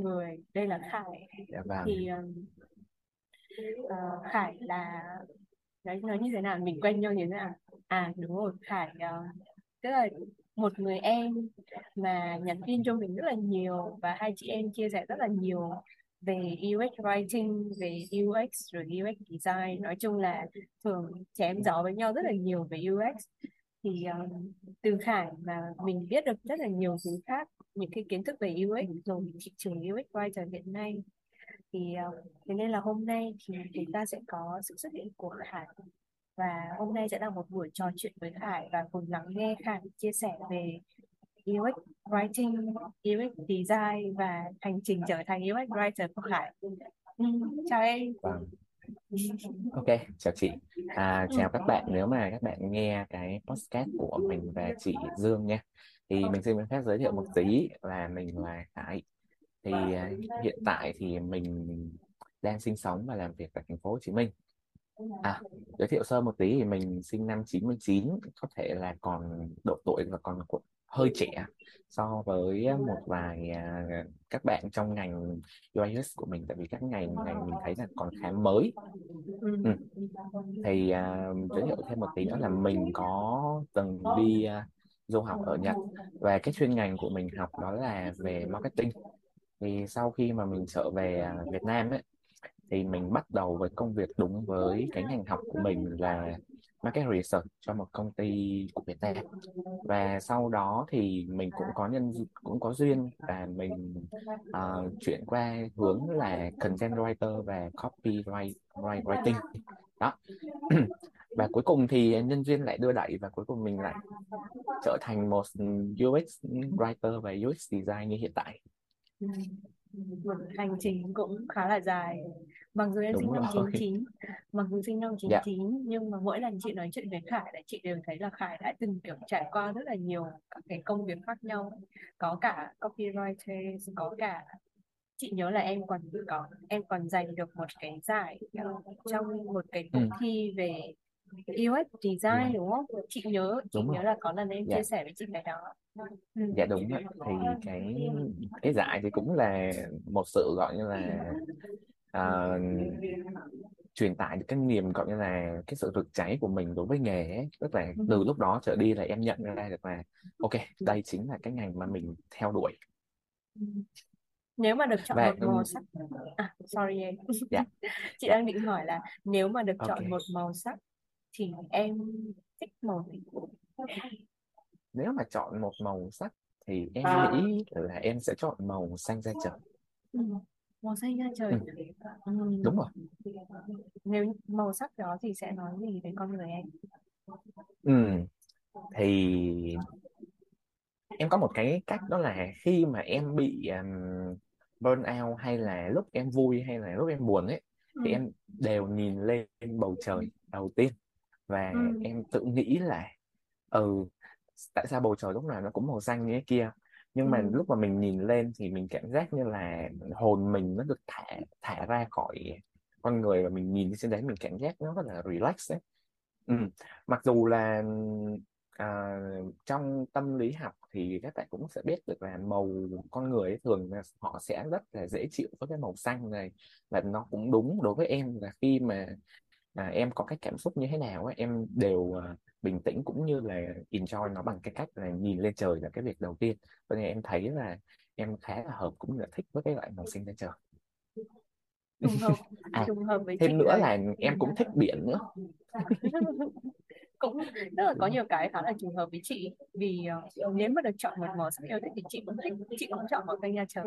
người đây là Khải. Dạ vâng. Thì ờ, Khải là nói nói như thế nào mình quen nhau như thế nào? À đúng rồi Khải ờ, tức là một người em mà nhắn tin cho mình rất là nhiều và hai chị em chia sẻ rất là nhiều về UX writing về UX rồi UX design. Nói chung là thường chém gió với nhau rất là nhiều về UX thì um, từ Khải mà mình biết được rất là nhiều thứ khác những cái kiến thức về UX rồi. thị trường UX writer hiện nay. Thì uh, thế nên là hôm nay thì chúng ta sẽ có sự xuất hiện của Khải và hôm nay sẽ là một buổi trò chuyện với Khải và cùng lắng nghe Khải chia sẻ về UX writing, UX design và hành trình trở thành UX writer của Khải. Ừ, chào em. vâng. Ok chào chị. À, chào các bạn. Nếu mà các bạn nghe cái podcast của mình và chị Dương nha thì mình xin phép giới thiệu một tí là mình là Khải. Thì à, hiện tại thì mình đang sinh sống và làm việc tại thành phố Hồ Chí Minh. À, giới thiệu sơ một tí thì mình sinh năm 99, có thể là còn độ tuổi và còn hơi trẻ so với một vài à, các bạn trong ngành UI UX của mình. Tại vì các ngành này mình thấy là còn khá mới. Ừ. Ừ. Thì à, giới thiệu thêm một tí nữa là mình có từng đi à, du học ở Nhật. và cái chuyên ngành của mình học đó là về marketing. Thì sau khi mà mình trở về à, Việt Nam ấy thì mình bắt đầu với công việc đúng với cái ngành học của mình là market research cho một công ty của Việt Nam. Và sau đó thì mình cũng có nhân cũng có duyên và mình ờ, chuyển qua hướng là content writer và copywriting. Đó và cuối cùng thì nhân duyên lại đưa đẩy và cuối cùng mình lại trở thành một UX writer và UX design như hiện tại. Một hành trình cũng khá là dài. Mặc dù em sinh đúng năm rồi. 99 mặc dù sinh năm dạ. 99 nhưng mà mỗi lần chị nói chuyện với Khải là chị đều thấy là Khải đã từng kiểu trải qua rất là nhiều các cái công việc khác nhau. Có cả copywriter có cả chị nhớ là em còn có em còn giành được một cái giải trong một cái cuộc ừ, thi về UX design dạ. đúng không? Chị nhớ chị đúng nhớ rồi. là có lần em dạ. chia sẻ với chị cái đó. Ừ. dạ đúng ạ. Thì cái cái giải thì cũng là một sự gọi như là à, truyền tải được cái niềm gọi như là cái sự rực cháy của mình đối với nghề ấy. tức là Ừ. từ lúc đó trở đi là em nhận ra được là ok đây chính là cái ngành mà mình theo đuổi. Nếu mà được chọn và một màu ừm, sắc à sorry em. Dạ. Chị đang định hỏi là nếu mà được ok. chọn một màu sắc thì em thích màu gì? Nếu mà chọn một màu sắc thì em nghĩ là em sẽ chọn màu xanh da trời. Ừ. màu xanh da trời. Ừ, ừ. đúng rồi. Nếu màu sắc đó thì sẽ nói gì về con người em? Ừ, thì em có một cái cách đó là khi mà em bị um, burn out hay là lúc em vui hay là lúc em buồn ấy ừ. thì em đều nhìn lên bầu trời đầu tiên và Ừ. em tự nghĩ là ừ tại sao bầu trời lúc nào nó cũng màu xanh như thế kia nhưng mà Ừ. lúc mà mình nhìn lên thì mình cảm giác như là hồn mình nó được thả thả ra khỏi con người và mình nhìn trên đấy mình cảm giác nó rất là relax ấy ừ. mặc dù là à, trong tâm lý học thì các bạn cũng sẽ biết được là màu con người ấy, thường là họ sẽ rất là dễ chịu với cái màu xanh này và nó cũng đúng đối với em là khi mà à, em có cái cảm xúc như thế nào ấy, em đều à, bình tĩnh cũng như là enjoy nó bằng cái cách là nhìn lên trời là cái việc đầu tiên. Cho nên em thấy là em khá là hợp cũng là thích với cái loại màu xanh lên trời. Trùng hợp à trùng hợp với chị thêm nữa là là em cũng thích biển nữa. Cũng rất là có nhiều cái khá là trùng hợp với chị. Vì ờ, nếu mà được chọn một màu sắc yêu thích thì chị cũng thích chị cũng chọn màu xanh da trời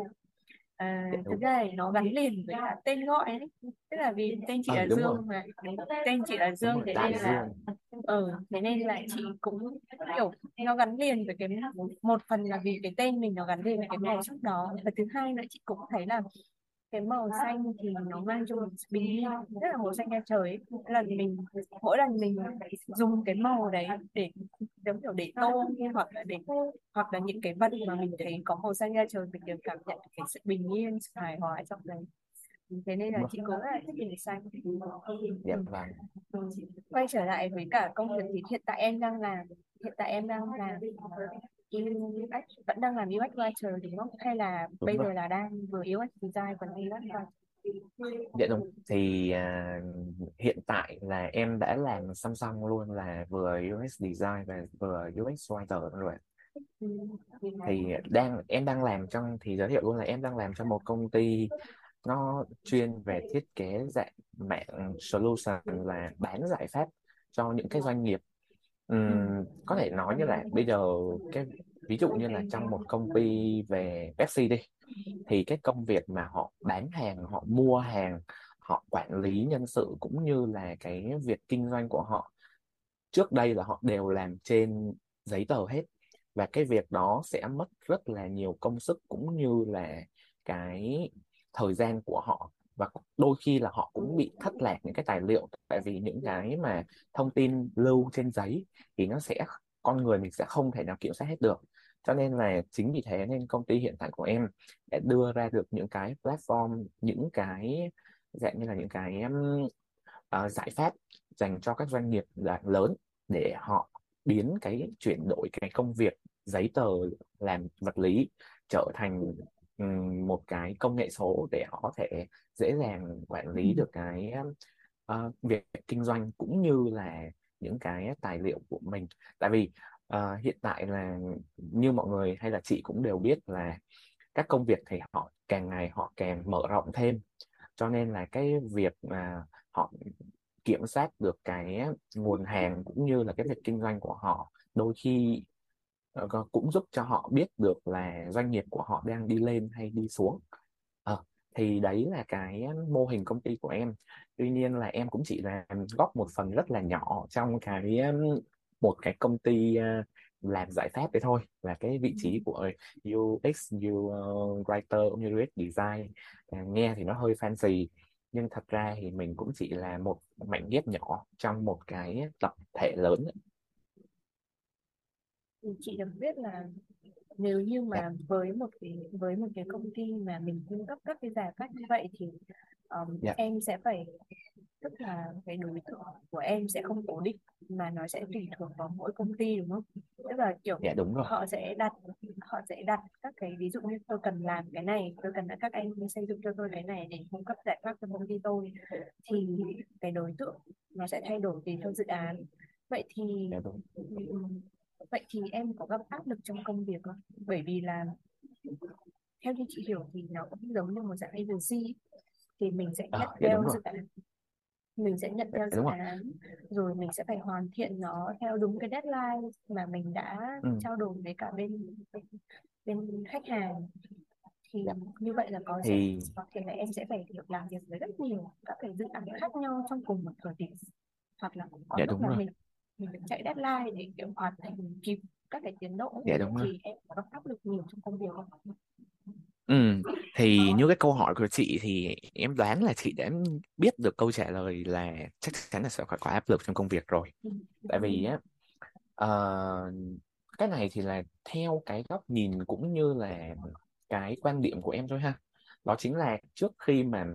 à, thực đúng. ra thì nó gắn liền với cả tên gọi ấy. Tức là vì tên chị ừ là đúng rồi Dương mà tên chị là đúng Dương rồi thế đại nên là dương. ừ thế nên là chị cũng kiểu nó gắn liền với cái một phần là vì cái tên mình nó gắn liền với cái màu sắc đó. Và thứ hai nữa chị cũng thấy là cái màu xanh thì nó mang cho mình sự bình yên rất là màu xanh da trời ấy. Mỗi lần mình mỗi lần mình dùng cái màu đấy để giống kiểu để tô hoặc là để hoặc là những cái vật mà mình thấy có màu xanh da trời mình đều cảm nhận cái sự bình yên sự hài hòa trong đấy thế nên là đúng chị cũng rất là thích màu xanh dạ ừ. vâng Ừ. quay trở lại với cả công việc thì hiện tại em đang làm hiện tại em đang làm UX vẫn đang làm UX writer đúng không? Hay là đúng bây rồi giờ là đang vừa UX design còn UX writer? dạ đúng thì à, hiện tại là em đã làm song song luôn là vừa UX design và vừa UX writer rồi Ừ. thì đang em đang làm trong thì giới thiệu luôn là em đang làm cho một công ty nó chuyên về thiết kế dạng mạng solution là bán giải pháp cho những cái doanh nghiệp. Ừm, có thể nói như là bây giờ cái ví dụ như là trong một công ty về Pepsi đi thì cái công việc mà họ bán hàng họ mua hàng họ quản lý nhân sự cũng như là cái việc kinh doanh của họ trước đây là họ đều làm trên giấy tờ hết. Và cái việc đó sẽ mất rất là nhiều công sức cũng như là cái thời gian của họ và đôi khi là họ cũng bị thất lạc những cái tài liệu tại vì những cái mà thông tin lưu trên giấy thì nó sẽ con người mình sẽ không thể nào kiểm soát hết được. Cho nên là chính vì thế nên công ty hiện tại của em đã đưa ra được những cái platform những cái dạng như là những cái um, giải pháp dành cho các doanh nghiệp là lớn để họ biến cái chuyển đổi cái công việc giấy tờ làm vật lý trở thành một cái công nghệ số để họ có thể dễ dàng quản lý được cái ờ, việc kinh doanh cũng như là những cái tài liệu của mình. Tại vì ờ, hiện tại là như mọi người hay là chị cũng đều biết là các công việc thì họ càng ngày họ càng mở rộng thêm. Cho nên là cái việc mà họ kiểm soát được cái nguồn hàng cũng như là cái việc kinh doanh của họ đôi khi cũng giúp cho họ biết được là doanh nghiệp của họ đang đi lên hay đi xuống. Ờ, thì đấy là cái mô hình công ty của em. Tuy nhiên là em cũng chỉ làm góp một phần rất là nhỏ trong cái một cái công ty uh, làm giải pháp đấy thôi là cái vị trí của UX, UI writer cũng như UX design. À, nghe thì nó hơi fancy nhưng thật ra thì mình cũng chỉ là một mảnh ghép nhỏ trong một cái tập thể lớn Thì chị được biết là nếu như dạ. mà với một cái với một cái công ty mà mình cung cấp các cái giải pháp như vậy thì um, dạ. em sẽ phải tức là cái đối tượng của em sẽ không cố định mà nó sẽ tùy thuộc vào mỗi công ty đúng không? Tức là kiểu dạ đúng rồi. họ sẽ đặt họ sẽ đặt các cái ví dụ như tôi cần làm cái này tôi cần các anh xây dựng cho tôi cái này để cung cấp giải pháp cho công ty tôi thì cái đối tượng nó sẽ thay đổi tùy theo dự án. Vậy thì dạ đúng vậy thì em có gặp áp lực trong công việc không? Bởi vì là theo như chị hiểu thì nó cũng giống như một dạng agency thì mình sẽ nhận Ờ, dạ đúng theo dự án. Mình sẽ nhận dạ theo dự đúng rồi. án rồi mình sẽ phải hoàn thiện nó theo đúng cái deadline mà mình đã ừ. trao đổi với cả bên bên, bên khách hàng. Thì dạ. như vậy là có sẽ thì có thể là em sẽ phải được làm việc với rất nhiều các cái dự án khác nhau trong cùng một thời điểm. Hoặc là có dạ lúc đúng là rồi. mình mình phải chạy deadline để kiểu hoàn thành kịp các cái tiến độ dạ đúng rồi thì em có áp lực nhiều trong công việc không? Ừ, thì như cái câu hỏi của chị thì em đoán là chị đã biết được câu trả lời là chắc chắn là sẽ phải có áp lực trong công việc rồi. Ừ. Tại vì á, ờ, cái này thì là theo cái góc nhìn cũng như là cái quan điểm của em thôi ha. Đó chính là trước khi mà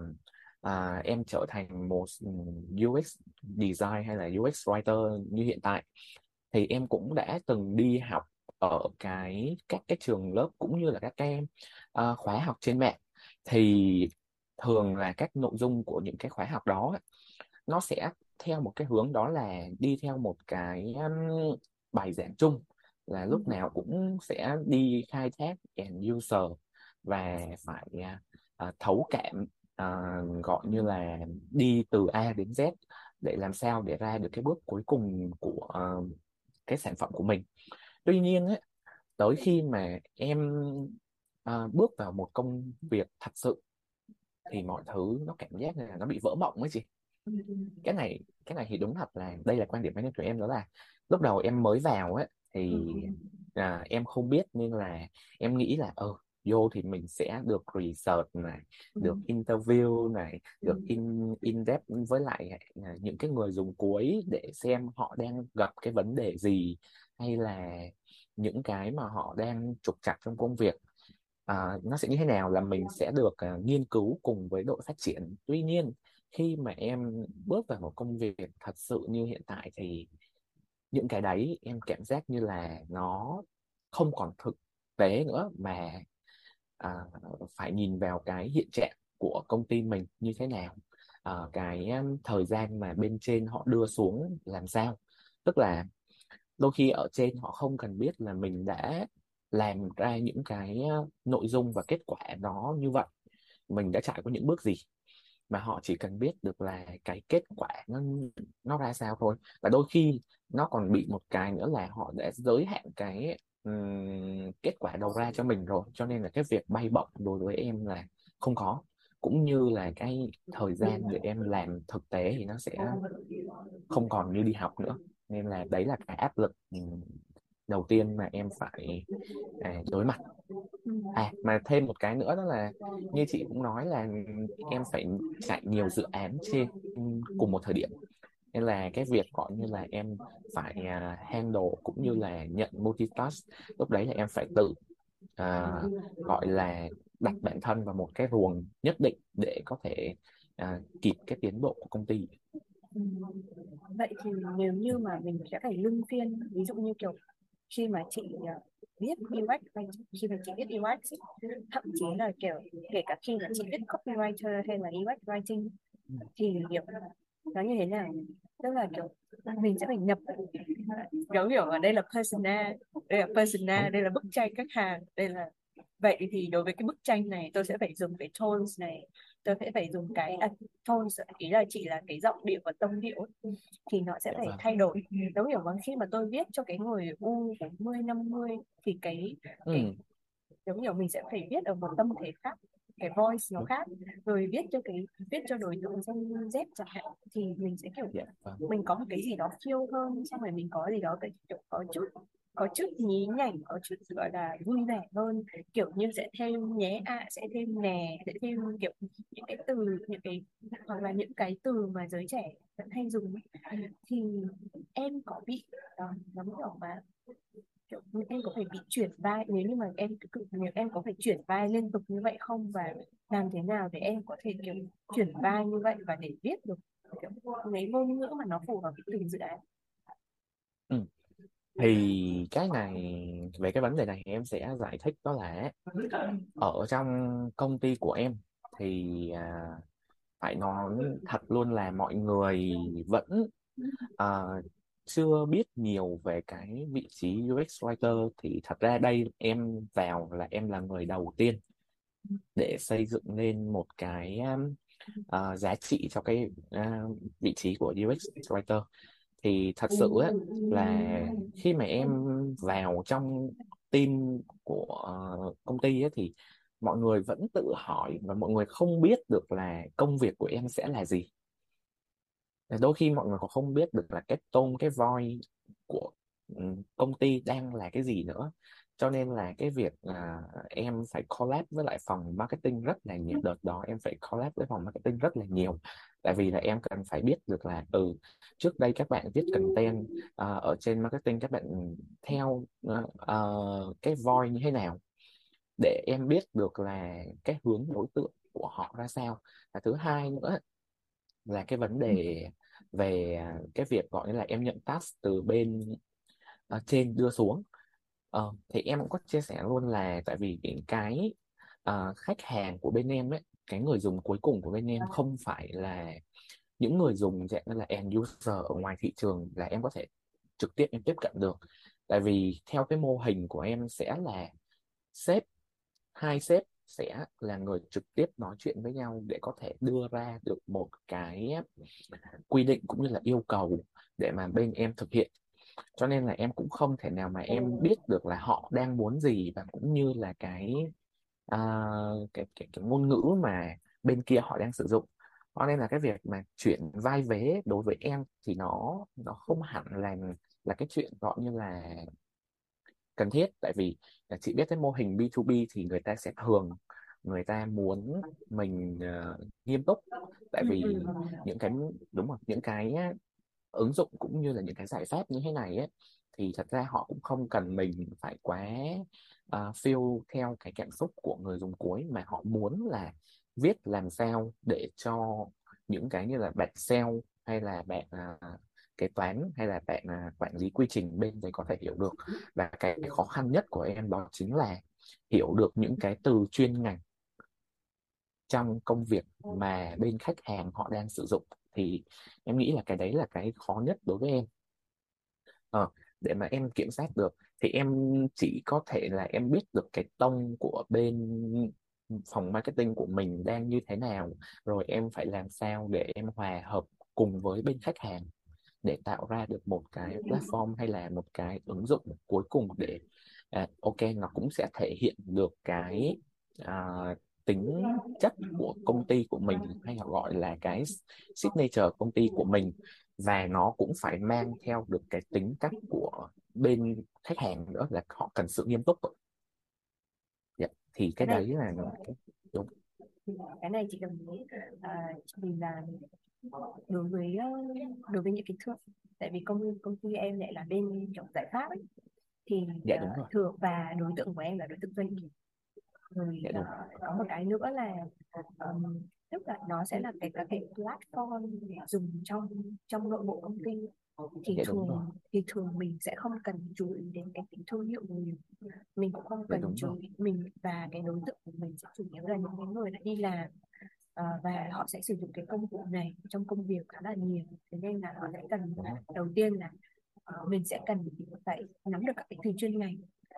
à, em trở thành một UX design hay là UX writer như hiện tại thì em cũng đã từng đi học ở cái các cái trường lớp cũng như là các cái ờ, khóa học trên mạng. Thì thường là các nội dung của những cái khóa học đó nó sẽ theo một cái hướng đó là đi theo một cái um, bài giảng chung là lúc nào cũng sẽ đi khai thác end user và phải à, thấu cảm à, gọi như là đi từ A đến Z để làm sao để ra được cái bước cuối cùng của à, cái sản phẩm của mình tuy nhiên á, tới khi mà em à, bước vào một công việc thật sự thì mọi thứ nó cảm giác là nó bị vỡ mộng ấy chị Ừ. Ừ. cái này cái này thì đúng thật là đây là quan điểm cá nhân của em đó là lúc đầu em mới vào Ừ. thì à, em không biết nên là em nghĩ là ờ vô thì mình sẽ được research này Ừ. được interview này Ừ. được in in depth với lại à, những cái người dùng cuối để xem họ đang gặp cái vấn đề gì hay là những cái mà họ đang trục trặc trong công việc à, nó sẽ như thế nào là mình sẽ được à, nghiên cứu cùng với đội phát triển tuy nhiên khi mà em bước vào một công việc thật sự như hiện tại thì những cái đấy em cảm giác như là nó không còn thực tế nữa mà à, phải nhìn vào cái hiện trạng của công ty mình như thế nào à, cái thời gian mà bên trên họ đưa xuống làm sao. Tức là đôi khi ở trên họ không cần biết là mình đã làm ra những cái nội dung và kết quả nó như vậy mình đã trải qua những bước gì. Mà họ chỉ cần biết được là cái kết quả nó nó ra sao thôi. Và đôi khi nó còn bị một cái nữa là họ đã giới hạn cái kết quả đầu ra cho mình rồi cho nên là cái việc bay bổng đối với em là không có cũng như là cái thời gian để em làm thực tế thì nó sẽ không còn như đi học nữa. Nên là đấy là cái áp lực đầu tiên mà em phải à, đối mặt. À mà thêm một cái nữa đó là như chị cũng nói là em phải chạy nhiều dự án trên cùng một thời điểm nên là cái việc gọi như là em phải à, handle cũng như là nhận multitask lúc đấy là em phải tự à, gọi là đặt bản thân vào một cái ruồng nhất định để có thể à, kịp cái tiến độ của công ty. Vậy thì nếu như mà mình sẽ phải luân phiên ví dụ như kiểu khi mà chị viết UX hay khi mà chị viết UX thậm chí là kiểu kể cả khi mà chị viết copywriter hay là UX writing Ừ. thì kiểu nó như thế nào? Tức là kiểu mình sẽ phải nhập dấu hiểu ở đây là persona đây là persona đúng đây là bức tranh khách hàng đây là vậy thì đối với cái bức tranh này tôi sẽ phải dùng cái tones này tôi sẽ phải dùng cái à, tones ý là chỉ là cái giọng điệu và tông điệu thì nó sẽ dạ phải vâng. thay đổi. Dấu hiểu vâng khi mà tôi viết cho cái người U 40 50 thì cái cái ừ, giống như mình sẽ phải viết ở một tâm thế khác cái voice nó khác. Rồi viết cho cái viết cho đối tượng Gen Z chẳng hạn thì mình sẽ kiểu dạ vâng. mình có một cái gì đó chill hơn xong rồi mình có gì đó cái kiểu có chút có chút nhí nhảnh có chút gọi là vui vẻ hơn. Kiểu như sẽ thêm nhé ạ sẽ thêm nè sẽ thêm kiểu những cái từ những cái hoặc là những cái từ mà giới trẻ vẫn hay dùng thì em có bị uh, giống kiểu mà kiểu em có phải bị chuyển vai nếu như mà em cứ- nếu em có phải chuyển vai liên tục như vậy không và làm thế nào để em có thể kiểu chuyển vai như vậy và để viết được kiểu lấy ngôn ngữ mà nó phù hợp với từng dự án ừ. thì cái này về cái vấn đề này em sẽ giải thích đó là ở trong công ty của em thì à, phải nói thật luôn là mọi người vẫn à, chưa biết nhiều về cái vị trí UX writer thì thật ra đây em vào là em là người đầu tiên để xây dựng lên một cái um, ờ, giá trị cho cái uh, vị trí của UX writer. Thì thật sự á, là khi mà em vào trong team của ờ, công ty ấy, thì mọi người vẫn tự hỏi và mọi người không biết được là công việc của em sẽ là gì đôi khi mọi người còn không biết được là cái tôm cái voi của ừ, công ty đang là cái gì nữa. Cho nên là cái việc là em phải collab với lại phòng marketing rất là nhiều đợt đó em phải collab với phòng marketing rất là nhiều. Tại vì là em cần phải biết được là ừ trước đây các bạn viết content uh, ở trên marketing các bạn theo uh, uh, cái voice như thế nào để em biết được là cái hướng đối tượng của họ ra sao. Và thứ hai nữa là cái vấn đề về à, cái việc gọi là em nhận task từ bên ờ, trên đưa xuống. Ờ, thì em cũng có chia sẻ luôn là tại vì cái ờ, khách hàng của bên em ấy cái người dùng cuối cùng của bên em không phải là những người dùng dạng như là end user ở ngoài thị trường là em có thể trực tiếp em tiếp cận được. Tại vì theo cái mô hình của em sẽ là sếp hai sếp sẽ là người trực tiếp nói chuyện với nhau để có thể đưa ra được một cái quy định cũng như là yêu cầu để mà bên em thực hiện. Cho nên là em cũng không thể nào mà em biết được là họ đang muốn gì và cũng như là cái à, cái, cái cái ngôn ngữ mà bên kia họ đang sử dụng. Cho nên là cái việc mà chuyển vai vế đối với em thì nó nó không hẳn là là cái chuyện gọi như là cần thiết tại vì là chị biết cái mô hình B2B thì người ta sẽ thường người ta muốn mình ờ, nghiêm túc tại ừ, vì ừ. những cái đúng rồi những cái ứng dụng cũng như là những cái giải pháp như thế này ấy, thì thật ra họ cũng không cần mình phải quá uh, feel theo cái cảm xúc của người dùng cuối mà họ muốn là viết làm sao để cho những cái như là bạn sale hay là bạn uh, kế toán hay là bạn à, quản lý quy trình bên đấy có thể hiểu được. Và cái khó khăn nhất của em đó chính là hiểu được những cái từ chuyên ngành trong công việc mà bên khách hàng họ đang sử dụng. Thì em nghĩ là cái đấy là cái khó nhất đối với em. Ờ, để mà em kiểm soát được thì em chỉ có thể là em biết được cái tông của bên phòng marketing của mình đang như thế nào rồi em phải làm sao để em hòa hợp cùng với bên khách hàng để tạo ra được một cái platform hay là một cái ứng dụng cuối cùng để à, ok nó cũng sẽ thể hiện được cái à, tính chất của công ty của mình hay là gọi là cái signature công ty của mình. Và nó cũng phải mang theo được cái tính cách của bên khách hàng nữa là họ cần sự nghiêm túc dạ. thì cái đấy là đúng. Cái này chị đồng ý à, vì là đối với ờ, đối với những cái thương tại vì công công ty em lại là bên kiểu giải pháp ấy, thì dạ ờ, đúng rồi. thường và đối tượng của em là đối tượng doanh nghiệp. Rồi dạ đúng. ờ, có một cái nữa là ừm, tức là nó sẽ là cái các cái platform để dùng trong trong nội bộ công ty. Thì dạ đúng thường thì thường mình sẽ không cần chú ý đến cái tính thương hiệu nhiều mình. Cũng không dạ cần đúng chú ý mình và cái đối tượng của mình sẽ chủ yếu là những cái người đã đi làm và họ sẽ sử dụng cái công cụ này trong công việc khá là nhiều. Thế nên là họ sẽ cần đầu tiên là ờ, mình sẽ cần phải nắm được các cái từ chuyên ngành.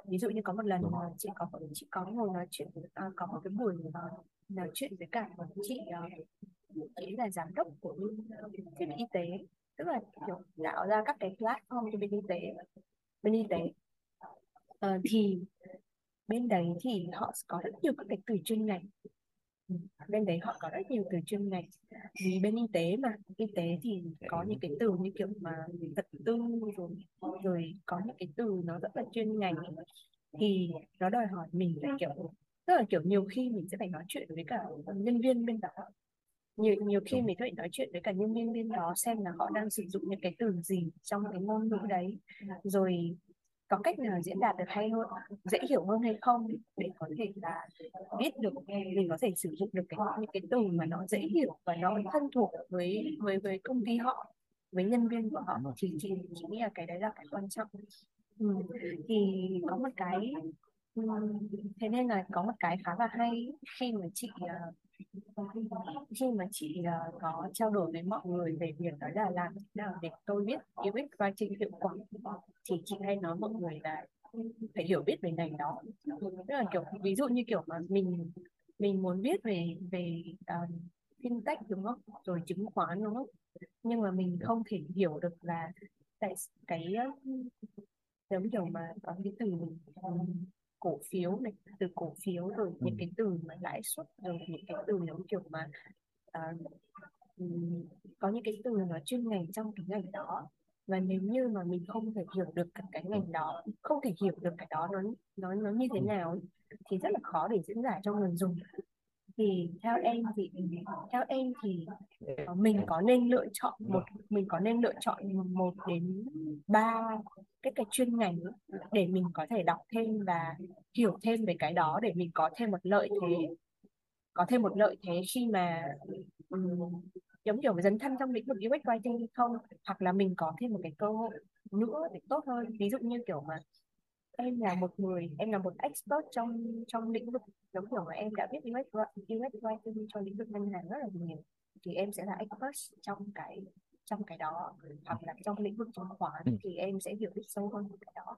Ví dụ như có một lần mà chị có chị có ngồi nói chuyện à, có một cái buổi ờ, nói chuyện với cả một chị ờ, chị là giám đốc của bên ờ, thiết bị y tế. Tức là kiểu tạo ra các cái platform cho bên y tế. Bên y tế. Ờ, thì bên đấy thì họ có rất nhiều các cái từ chuyên ngành bên đấy họ có rất nhiều từ chuyên ngành. Vì bên y tế mà y tế thì có những cái từ như kiểu mà vật tư rồi rồi có những cái từ nó rất là chuyên ngành. Thì nó đòi hỏi mình phải kiểu tức là kiểu nhiều khi mình sẽ phải nói chuyện với cả nhân viên bên đó. Nhiều nhiều khi mình phải nói chuyện với cả nhân viên bên đó xem là họ đang sử dụng những cái từ gì trong cái ngôn ngữ đấy. Rồi có cách nào diễn đạt được hay hơn? Dễ hiểu hơn hay không? Để có thể là biết được mình có thể sử dụng được cái những cái từ mà nó dễ hiểu và nó thân thuộc với với với công ty họ với nhân viên của họ. Thì chị nghĩ là cái đấy là cái quan trọng. Ừ. thì có một cái ừ, thế nên là có một cái khá là hay khi mà chị uh, khi mà chị uh, có trao đổi với mọi người về việc đó là làm thế nào để tôi biết UX writing hiệu quả. Thì chị hay nói mọi người là phải hiểu biết về ngành đó. Tức là kiểu ví dụ như kiểu mà mình mình muốn biết về về uh, fintech đúng không? Rồi chứng khoán đúng không? Nhưng mà mình không thể hiểu được là tại cái uh, giống kiểu mà có cái từ cổ phiếu này từ cổ phiếu rồi ừ. những cái từ mà lãi suất rồi những cái từ giống kiểu mà ừm, có những cái từ nó chuyên ngành trong cái ngành đó và nếu như mà mình không thể hiểu được cái, cái ngành đó không thể hiểu được cái đó nó nó nó như thế ừ. nào thì rất là khó để diễn giải cho người dùng thì theo em thì theo em thì dạ. ờ, mình có nên lựa chọn một rồi mình có nên lựa chọn một đến ba cái cái chuyên ngành để mình có thể đọc thêm và hiểu thêm về cái đó để mình có thêm một lợi thế có thêm một lợi thế khi mà ừm, giống kiểu dấn thân trong lĩnh vực UX writing hay không? Hoặc là mình có thêm một cái cơ hội nữa để tốt hơn. Ví dụ như kiểu mà em là một người em là một expert trong trong lĩnh vực giống kiểu mà em đã biết UX UX writing cho lĩnh vực ngân hàng rất là nhiều thì em sẽ là expert trong cái trong cái đó hoặc là trong lĩnh vực chứng khoán ừ. thì em sẽ hiểu biết sâu hơn về cái đó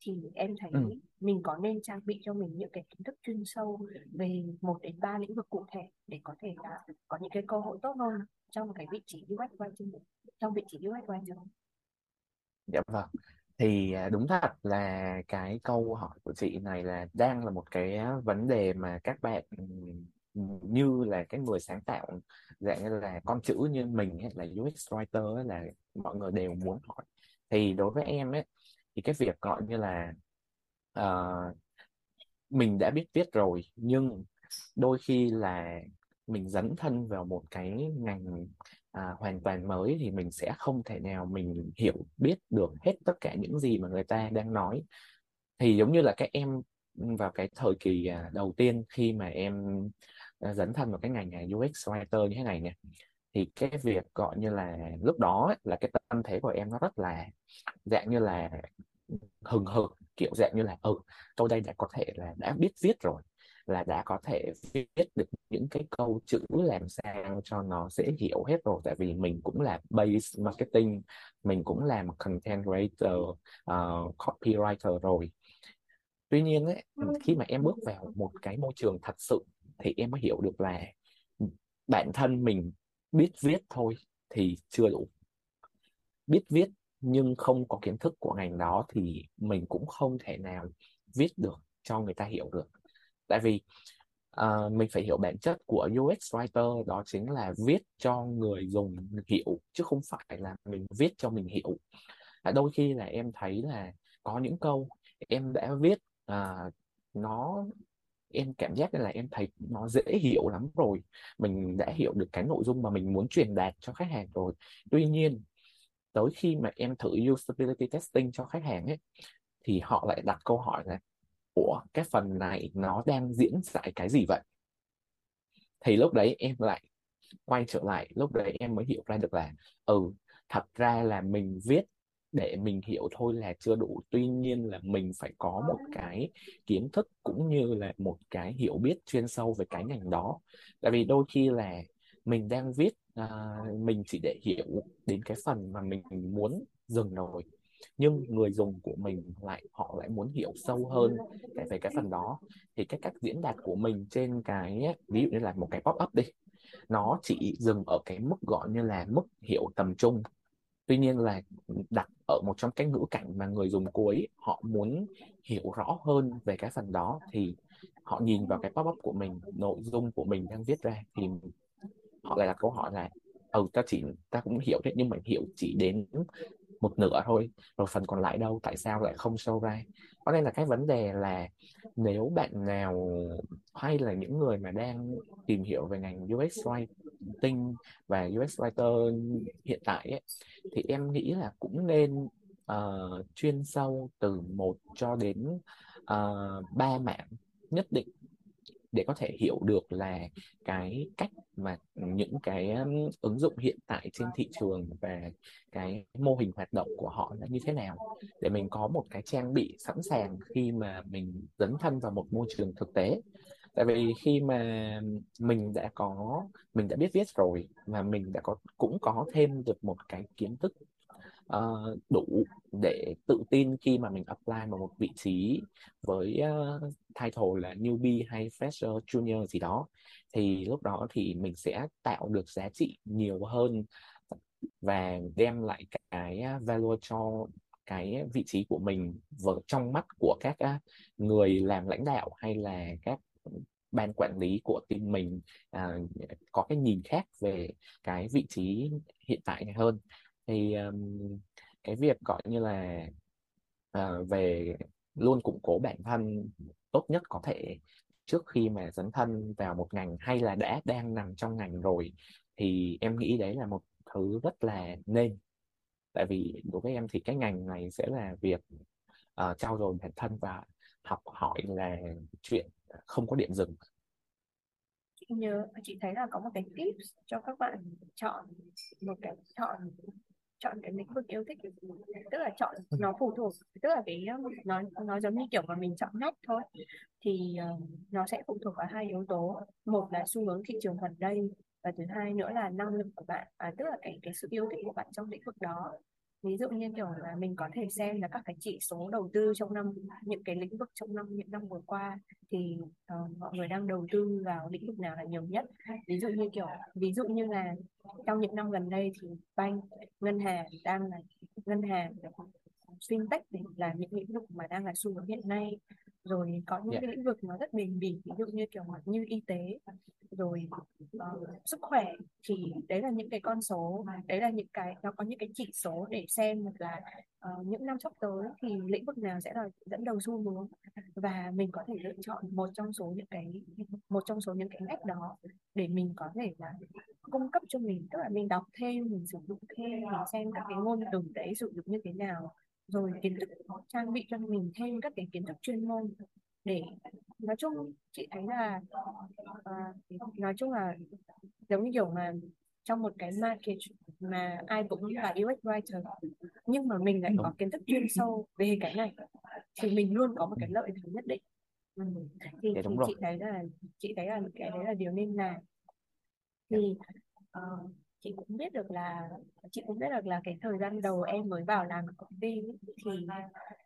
thì em thấy Ừ. mình có nên trang bị cho mình những cái kiến thức chuyên sâu về một đến ba lĩnh vực cụ thể để có thể là có những cái cơ hội tốt hơn trong cái vị trí UX writing trong vị trí UX writer Dạ vâng. Thì à, đúng thật là cái câu hỏi của chị này là đang là một cái vấn đề mà các bạn ừm, như là cái người sáng tạo dạng như là con chữ như mình hay là UX writer ấy, là mọi người đều muốn hỏi. Thì đối với em ấy thì cái việc gọi như là ờ, mình đã biết viết rồi nhưng đôi khi là mình dấn thân vào một cái ngành à, hoàn toàn mới thì mình sẽ không thể nào mình hiểu biết được hết tất cả những gì mà người ta đang nói. Thì giống như là các em vào cái thời kỳ à, đầu tiên khi mà em dẫn dấn thân vào cái ngành à, UX writer như thế này nè thì cái việc gọi như là lúc đó ấy, là cái tâm thế của em nó rất là dạng như là hừng hực kiểu dạng như là ừ tôi đây đã có thể là đã biết viết rồi là đã có thể viết được những cái câu chữ làm sao cho nó dễ hiểu hết rồi. Tại vì mình cũng là base marketing mình cũng làm content writer uh, copywriter rồi. Tuy nhiên ấy, khi mà em bước vào một cái môi trường thật sự thì em mới hiểu được là bản thân mình biết viết thôi thì chưa đủ. Biết viết nhưng không có kiến thức của ngành đó thì mình cũng không thể nào viết được cho người ta hiểu được tại vì uh, mình phải hiểu bản chất của UX writer đó chính là viết cho người dùng hiểu chứ không phải là mình viết cho mình hiểu. À, đôi khi là em thấy là có những câu em đã viết uh, nó em cảm giác là em thấy nó dễ hiểu lắm rồi. Mình đã hiểu được cái nội dung mà mình muốn truyền đạt cho khách hàng rồi. Tuy nhiên tới khi mà em thử usability testing cho khách hàng ấy thì họ lại đặt câu hỏi là ủa cái phần này nó đang diễn giải cái gì vậy? Thì lúc đấy em lại quay trở lại lúc đấy em mới hiểu ra được là ừ thật ra là mình viết để mình hiểu thôi là chưa đủ. Tuy nhiên là mình phải có một cái kiến thức cũng như là một cái hiểu biết chuyên sâu về cái ngành đó. Tại vì đôi khi là mình đang viết uh, mình chỉ để hiểu đến cái phần mà mình muốn dừng rồi nhưng người dùng của mình lại, họ lại muốn hiểu sâu hơn cái, về cái phần đó. Thì cái cách diễn đạt của mình trên cái ví dụ như là một cái pop up đi, nó chỉ dừng ở cái mức gọi như là mức hiểu tầm trung. Tuy nhiên là đặt ở một trong cái ngữ cảnh mà người dùng cuối họ muốn hiểu rõ hơn về cái phần đó, thì họ nhìn vào cái pop up của mình, nội dung của mình đang viết ra, thì họ lại đặt câu hỏi là ừ ta chỉ ta cũng hiểu thế, nhưng mà hiểu chỉ đến một nửa thôi rồi phần còn lại đâu tại sao lại không show ra? Có nên là cái vấn đề là nếu bạn nào hay là những người mà đang tìm hiểu về ngành UX writing và UX writer hiện tại ấy, thì em nghĩ là cũng nên uh, chuyên sâu từ một cho đến uh, ba mạng nhất định để có thể hiểu được là cái cách mà những cái ứng dụng hiện tại trên thị trường và cái mô hình hoạt động của họ là như thế nào. Để mình có một cái trang bị sẵn sàng khi mà mình dấn thân vào một môi trường thực tế. Tại vì khi mà mình đã có, mình đã biết viết rồi và mình đã có, cũng có thêm được một cái kiến thức uh, đủ để tự tin khi mà mình apply vào một vị trí với uh, title là newbie hay fresher junior gì đó thì lúc đó thì mình sẽ tạo được giá trị nhiều hơn và đem lại cái ờ, value cho cái vị trí của mình vào trong mắt của các người làm lãnh đạo hay là các ban quản lý của team mình à, có cái nhìn khác về cái vị trí hiện tại này hơn thì um, cái việc gọi như là uh, về luôn củng cố bản thân tốt nhất có thể trước khi mà dấn thân vào một ngành hay là đã đang nằm trong ngành rồi thì em nghĩ đấy là một thứ rất là nên. Tại vì đối với em thì cái ngành này sẽ là việc ờ, uh, trao dồi bản thân và học hỏi là chuyện không có điểm dừng. Chị nhớ chị thấy là có một cái tips cho các bạn chọn một cái chọn chọn cái lĩnh vực yêu thích tức là chọn nó phụ thuộc tức là cái nó nó giống như kiểu mà mình chọn ngách thôi. Thì uh, nó sẽ phụ thuộc vào hai yếu tố. Một là xu hướng thị trường gần đây và thứ hai nữa là năng lực của bạn à, tức là cái cái sự yêu thích của bạn trong lĩnh vực đó ví dụ như kiểu là mình có thể xem là các cái chỉ số đầu tư trong năm những cái lĩnh vực trong năm những năm vừa qua thì uh, mọi người đang đầu tư vào lĩnh vực nào là nhiều nhất? Ví dụ như kiểu ví dụ như là trong những năm gần đây thì bank ngân hàng đang là ngân hàng fintech là những lĩnh vực mà đang là xu hướng hiện nay rồi có những yeah. cái lĩnh vực nó rất bền bỉ ví dụ như kiểu như y tế rồi uh, sức khỏe thì đấy là những cái con số đấy là những cái nó có những cái chỉ số để xem là uh, những năm sắp tới thì lĩnh vực nào sẽ là dẫn đầu xu hướng. Và mình có thể lựa chọn một trong số những cái một trong số những cái ngách đó để mình có thể là cung cấp cho mình. Tức là mình đọc thêm mình sử dụng thêm mình xem các cái ngôn từ đấy sử dụng như thế nào rồi kiến thức trang bị cho mình thêm các cái kiến thức chuyên môn để nói chung chị thấy là uh, nói chung là giống như kiểu mà trong một cái market mà ai cũng là UX writer nhưng mà mình lại có kiến thức chuyên sâu về cái này thì mình luôn có một cái lợi thế nhất định. Ừ. thì dạ thì chị thấy là chị thấy là cái đấy là điều nên làm. Thì ờ, chị cũng biết được là chị cũng biết được là cái thời gian đầu em mới vào làm công ty thì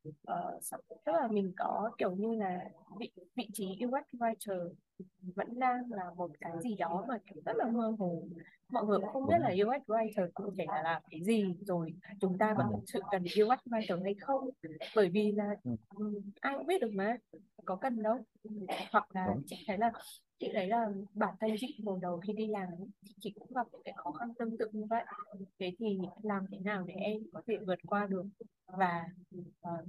uh, tức là mình có kiểu như là vị vị trí UX writer vẫn đang là một cái gì đó mà kiểu rất là mơ hồ. Mọi người cũng không biết là rồi UX writer cụ thể là làm cái gì rồi chúng ta có ừ. thực sự cần UX writer hay không? Bởi vì là Ừ. ừ, ai cũng biết được mà có cần đâu. Hoặc là đúng chị thấy là chị thấy là bản thân chị hồi đầu khi đi làm chị cũng gặp những cái khó khăn tương tự như vậy. Thế thì làm thế nào để em có thể vượt qua được? Và ờ,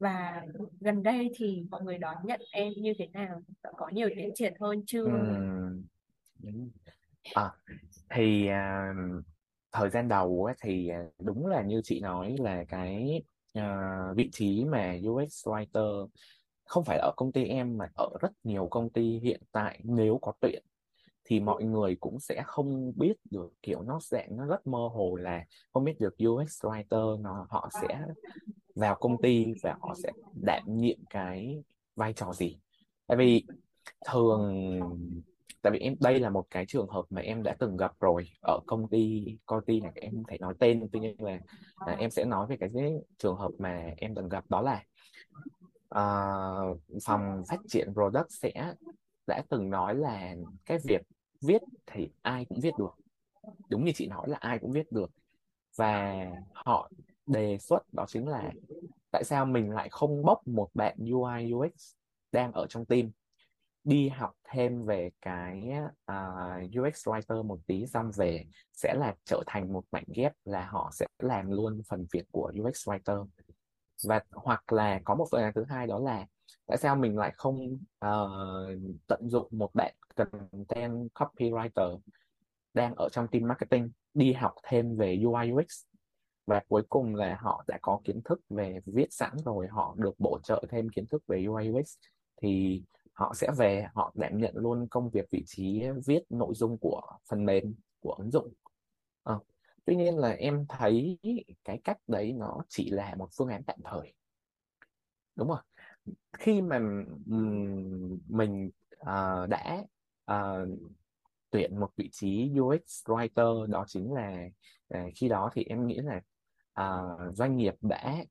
và gần đây thì mọi người đón nhận em như thế nào? Đã có nhiều tiến triển hơn chưa? Ừ. À, thì à, thời gian đầu á, thì à, đúng là như chị nói là cái à, vị trí mà UX writer không phải ở công ty em mà ở rất nhiều công ty hiện tại nếu có tuyển thì mọi người cũng sẽ không biết được kiểu nó sẽ nó rất mơ hồ là không biết được UX writer nó họ sẽ vào công ty và họ sẽ đảm nhiệm cái vai trò gì? Tại vì thường tại vì em đây là một cái trường hợp mà em đã từng gặp rồi. Ở công ty công ty này em không thể nói tên tuy nhiên là à, em sẽ nói về cái trường hợp mà em từng gặp đó là à, phòng phát triển product sẽ đã từng nói là cái việc viết thì ai cũng viết được. Đúng như chị nói là ai cũng viết được. Và họ đề xuất đó chính là tại sao mình lại không bốc một bạn UI UX đang ở trong team đi học thêm về cái à, uh, UX writer một tí xong về sẽ là trở thành một mảnh ghép là họ sẽ làm luôn phần việc của UX writer. Và hoặc là có một phương án thứ hai đó là tại sao mình lại không uh, tận dụng một bạn content copywriter đang ở trong team marketing đi học thêm về UI UX và cuối cùng là họ đã có kiến thức về viết sẵn rồi họ được bổ trợ thêm kiến thức về UI UX thì họ sẽ về họ đảm nhận luôn công việc vị trí viết nội dung của phần mềm của ứng dụng. À, tuy nhiên là em thấy cái cách đấy nó chỉ là một phương án tạm thời. Đúng rồi. Khi mà mình uh, đã uh, tuyển một vị trí UX writer đó chính là uh, khi đó thì em nghĩ là uh, doanh nghiệp đã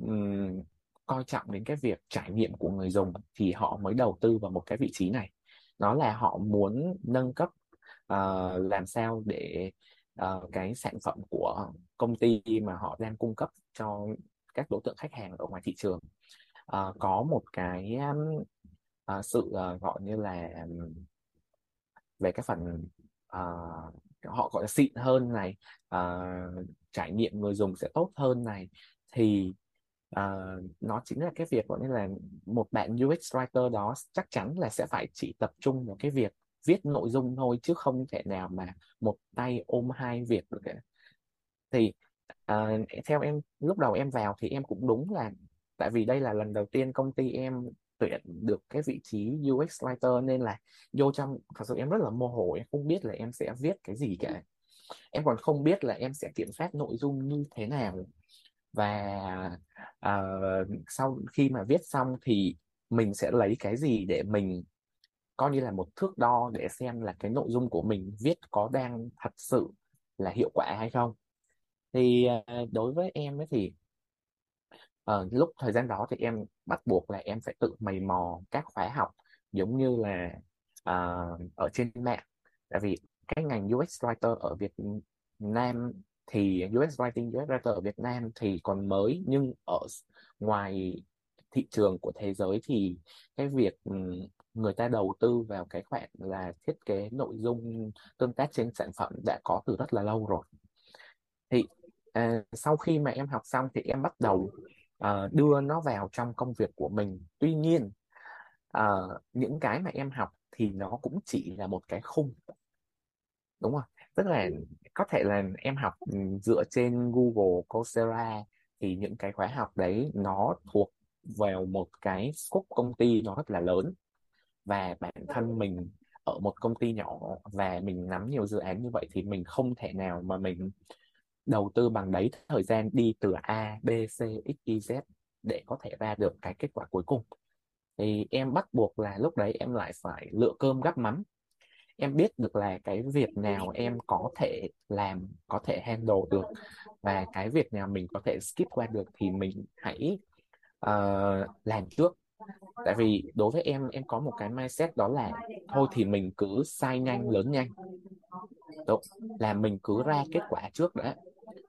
um, coi trọng đến cái việc trải nghiệm của người dùng thì họ mới đầu tư vào một cái vị trí này. Đó là họ muốn nâng cấp uh, làm sao để uh, cái sản phẩm của công ty mà họ đang cung cấp cho các đối tượng khách hàng ở ngoài thị trường uh, có một cái um, uh, sự uh, gọi như là um, về cái phần uh, họ gọi là xịn hơn này. Uh, trải nghiệm người dùng sẽ tốt hơn này thì uh, nó chính là cái việc gọi như là một bạn UX writer đó chắc chắn là sẽ phải chỉ tập trung vào cái việc viết nội dung thôi chứ không thể nào mà một tay ôm hai việc được cả. Thì uh, theo em lúc đầu em vào thì em cũng đúng là tại vì đây là lần đầu tiên công ty em tuyển được cái vị trí UX writer nên là vô trong thật sự em rất là mơ hồ em không biết là em sẽ viết cái gì cả em còn không biết là em sẽ kiểm soát nội dung như thế nào. Và uh, sau khi mà viết xong thì mình sẽ lấy cái gì để mình coi như là một thước đo để xem là cái nội dung của mình viết có đang thật sự là hiệu quả hay không. Thì uh, đối với em ấy thì uh, lúc thời gian đó thì em bắt buộc là em phải tự mày mò các khóa học giống như là uh, ở trên mạng. Tại vì cái ngành UX writer ở Việt Nam thì UX writing UX writer ở Việt Nam thì còn mới nhưng ở ngoài thị trường của thế giới thì cái việc người ta đầu tư vào cái khoản là thiết kế nội dung tương tác trên sản phẩm đã có từ rất là lâu rồi. Thì à, sau khi mà em học xong thì em bắt đầu à, đưa nó vào trong công việc của mình. Tuy nhiên à, những cái mà em học thì nó cũng chỉ là một cái khung đúng không tức là có thể là em học dựa trên Google Coursera thì những cái khóa học đấy nó thuộc vào một cái scope công ty nó rất là lớn. Và bản thân mình ở một công ty nhỏ và mình nắm nhiều dự án như vậy thì mình không thể nào mà mình đầu tư bằng đấy thời gian đi từ A, B, C, X, Y, Z để có thể ra được cái kết quả cuối cùng. Thì em bắt buộc là lúc đấy em lại phải lựa cơm gắp mắm em biết được là cái việc nào em có thể làm có thể handle được và cái việc nào mình có thể skip qua được thì mình hãy uh, làm trước. Tại vì đối với em em có một cái mindset đó là thôi thì mình cứ sai nhanh lớn nhanh. Đúng, là mình cứ ra kết quả trước đã.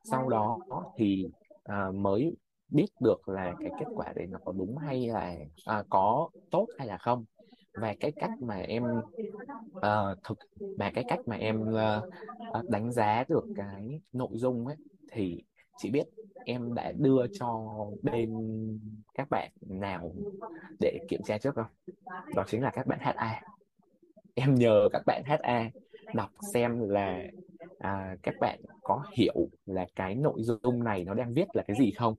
Sau đó thì uh, mới biết được là cái kết quả đấy nó có đúng hay là à, có tốt hay là không và cái cách mà em uh, thực và cái cách mà em uh, đánh giá được cái nội dung ấy thì chị biết em đã đưa cho bên các bạn nào để kiểm tra trước không? Đó chính là các bạn HA em nhờ các bạn HA đọc xem là à, các bạn có hiểu là cái nội dung này nó đang viết là cái gì không?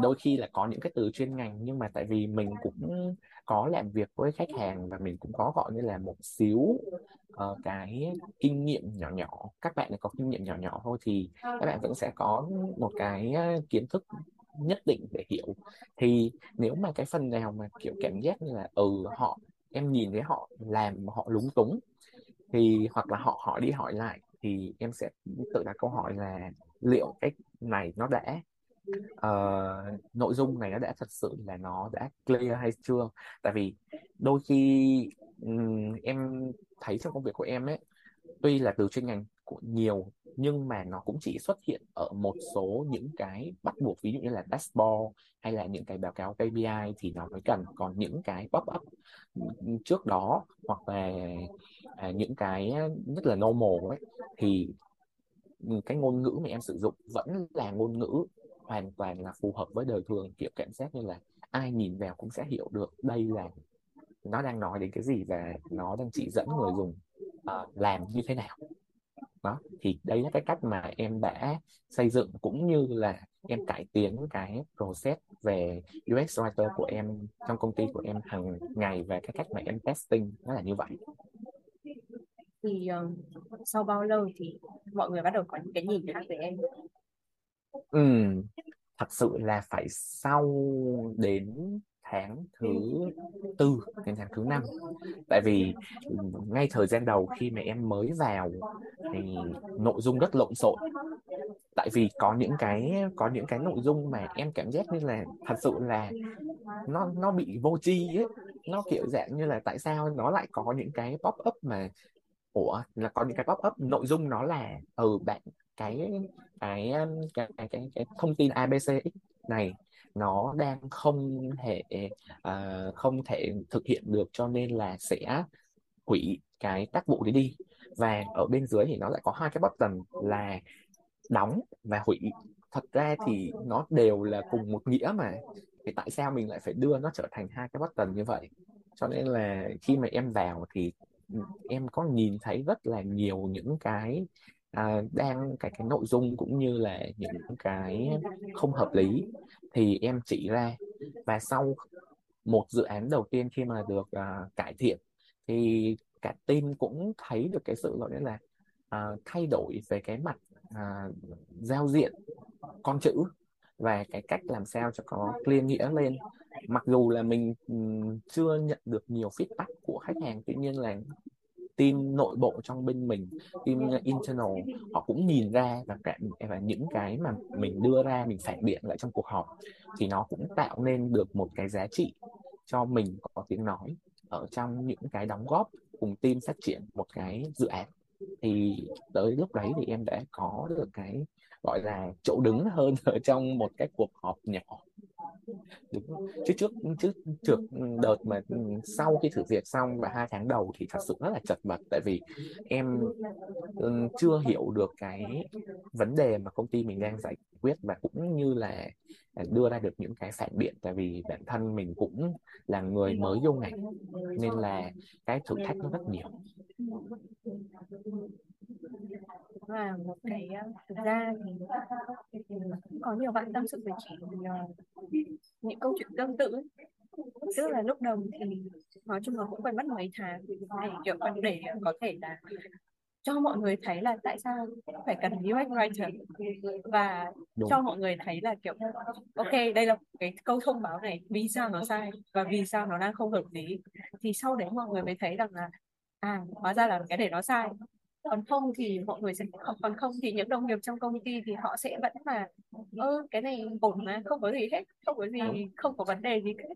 Đôi khi là có những cái từ chuyên ngành nhưng mà tại vì mình cũng có làm việc với khách hàng và mình cũng có gọi như là một xíu uh, cái kinh nghiệm nhỏ nhỏ. Các bạn có kinh nghiệm nhỏ nhỏ thôi thì các bạn vẫn sẽ có một cái ờ, kiến thức nhất định để hiểu. Thì nếu mà cái phần nào mà kiểu cảm giác như là ừ họ em nhìn thấy họ làm họ lúng túng thì hoặc là họ hỏi đi hỏi lại thì em sẽ tự đặt câu hỏi là liệu cái này nó đã uh, nội dung này nó đã thật sự là nó đã clear hay chưa? Tại vì đôi khi um, em thấy trong công việc của em ấy tuy là từ chuyên ngành của nhiều nhưng mà nó cũng chỉ xuất hiện ở một số những cái bắt buộc ví dụ như là dashboard hay là những cái báo cáo KPI thì nó mới cần còn những cái pop up trước đó hoặc là à, những cái rất là normal ấy. Thì cái ngôn ngữ mà em sử dụng vẫn là ngôn ngữ hoàn toàn là phù hợp với đời thường kiểu cảm giác như là ai nhìn vào cũng sẽ hiểu được đây là nó đang nói đến cái gì và nó đang chỉ dẫn người dùng uh, làm như thế nào đó thì đây là cái cách mà em đã xây dựng cũng như là em cải tiến cái process về UX writer của em trong công ty của em hàng ngày và cái cách mà em testing nó là như vậy. Thì uh, sau bao lâu thì mọi người bắt đầu có những cái nhìn khác về em? Ừ, thật sự là phải sau đến tháng thứ tư đến tháng thứ năm. Tại vì ngay thời gian đầu khi mà em mới vào thì nội dung rất lộn xộn. Tại vì có những cái có những cái nội dung mà em cảm giác như là thật sự là nó nó bị vô tri ấy. Nó kiểu dạng như là tại sao nó lại có những cái pop up mà ủa là có những cái pop up nội dung nó là ừ bạn cái cái cái cái cái, cái thông tin abc này nó đang không thể uh, không thể thực hiện được cho nên là sẽ hủy cái tác vụ đấy đi. Và ở bên dưới thì nó lại có hai cái button là đóng và hủy. Thật ra thì nó đều là cùng một nghĩa mà. Thì tại sao mình lại phải đưa nó trở thành hai cái button như vậy? Cho nên là khi mà em vào thì ừ, em có nhìn thấy rất là nhiều những cái à, đang cái cái nội dung cũng như là những cái không hợp lý. Thì em chỉ ra và sau một dự án đầu tiên khi mà được uh, cải thiện thì cả team cũng thấy được cái sự gọi là uh, thay đổi về cái mặt uh, giao diện con chữ và cái cách làm sao cho có clear nghĩa lên. Mặc dù là mình um, chưa nhận được nhiều feedback của khách hàng tuy nhiên là team nội bộ trong bên mình, team ờ, internal, họ cũng nhìn ra và cả, và những cái mà mình đưa ra, mình phản biện lại trong cuộc họp thì nó cũng tạo nên được một cái giá trị cho mình có tiếng nói ở trong những cái đóng góp cùng team phát triển một cái dự án. Thì tới lúc đấy thì em đã có được cái, gọi là, chỗ đứng hơn ở trong một cái cuộc họp nhỏ đúng chứ trước trước trước đợt mà ừ, sau khi thử việc xong và hai tháng đầu thì thật sự rất là chật vật. Tại vì em ừ, chưa hiểu được cái vấn đề mà công ty mình đang giải quyết và cũng như là à, đưa ra được những cái phản biện. Tại vì bản thân mình cũng là người mới vô ngành nên là cái thử thách nó rất nhiều là một cái thực ra thì có nhiều bạn tâm sự với chị những câu chuyện tương tự ấy. tức là lúc đầu thì nói chung là cũng phải mất mấy tháng để kiểu để có thể là cho mọi người thấy là tại sao phải cần UX writer. Và đúng. cho mọi người thấy là kiểu ok đây là cái câu thông báo này vì sao nó sai và vì sao nó đang không hợp lý. Thì sau đấy mọi người mới thấy rằng là à hóa ra là cái để nó sai còn không thì mọi người sẽ còn không thì những đồng nghiệp trong công ty thì họ sẽ vẫn là ơ cái này ổn mà không có gì hết không có gì không có vấn đề gì hết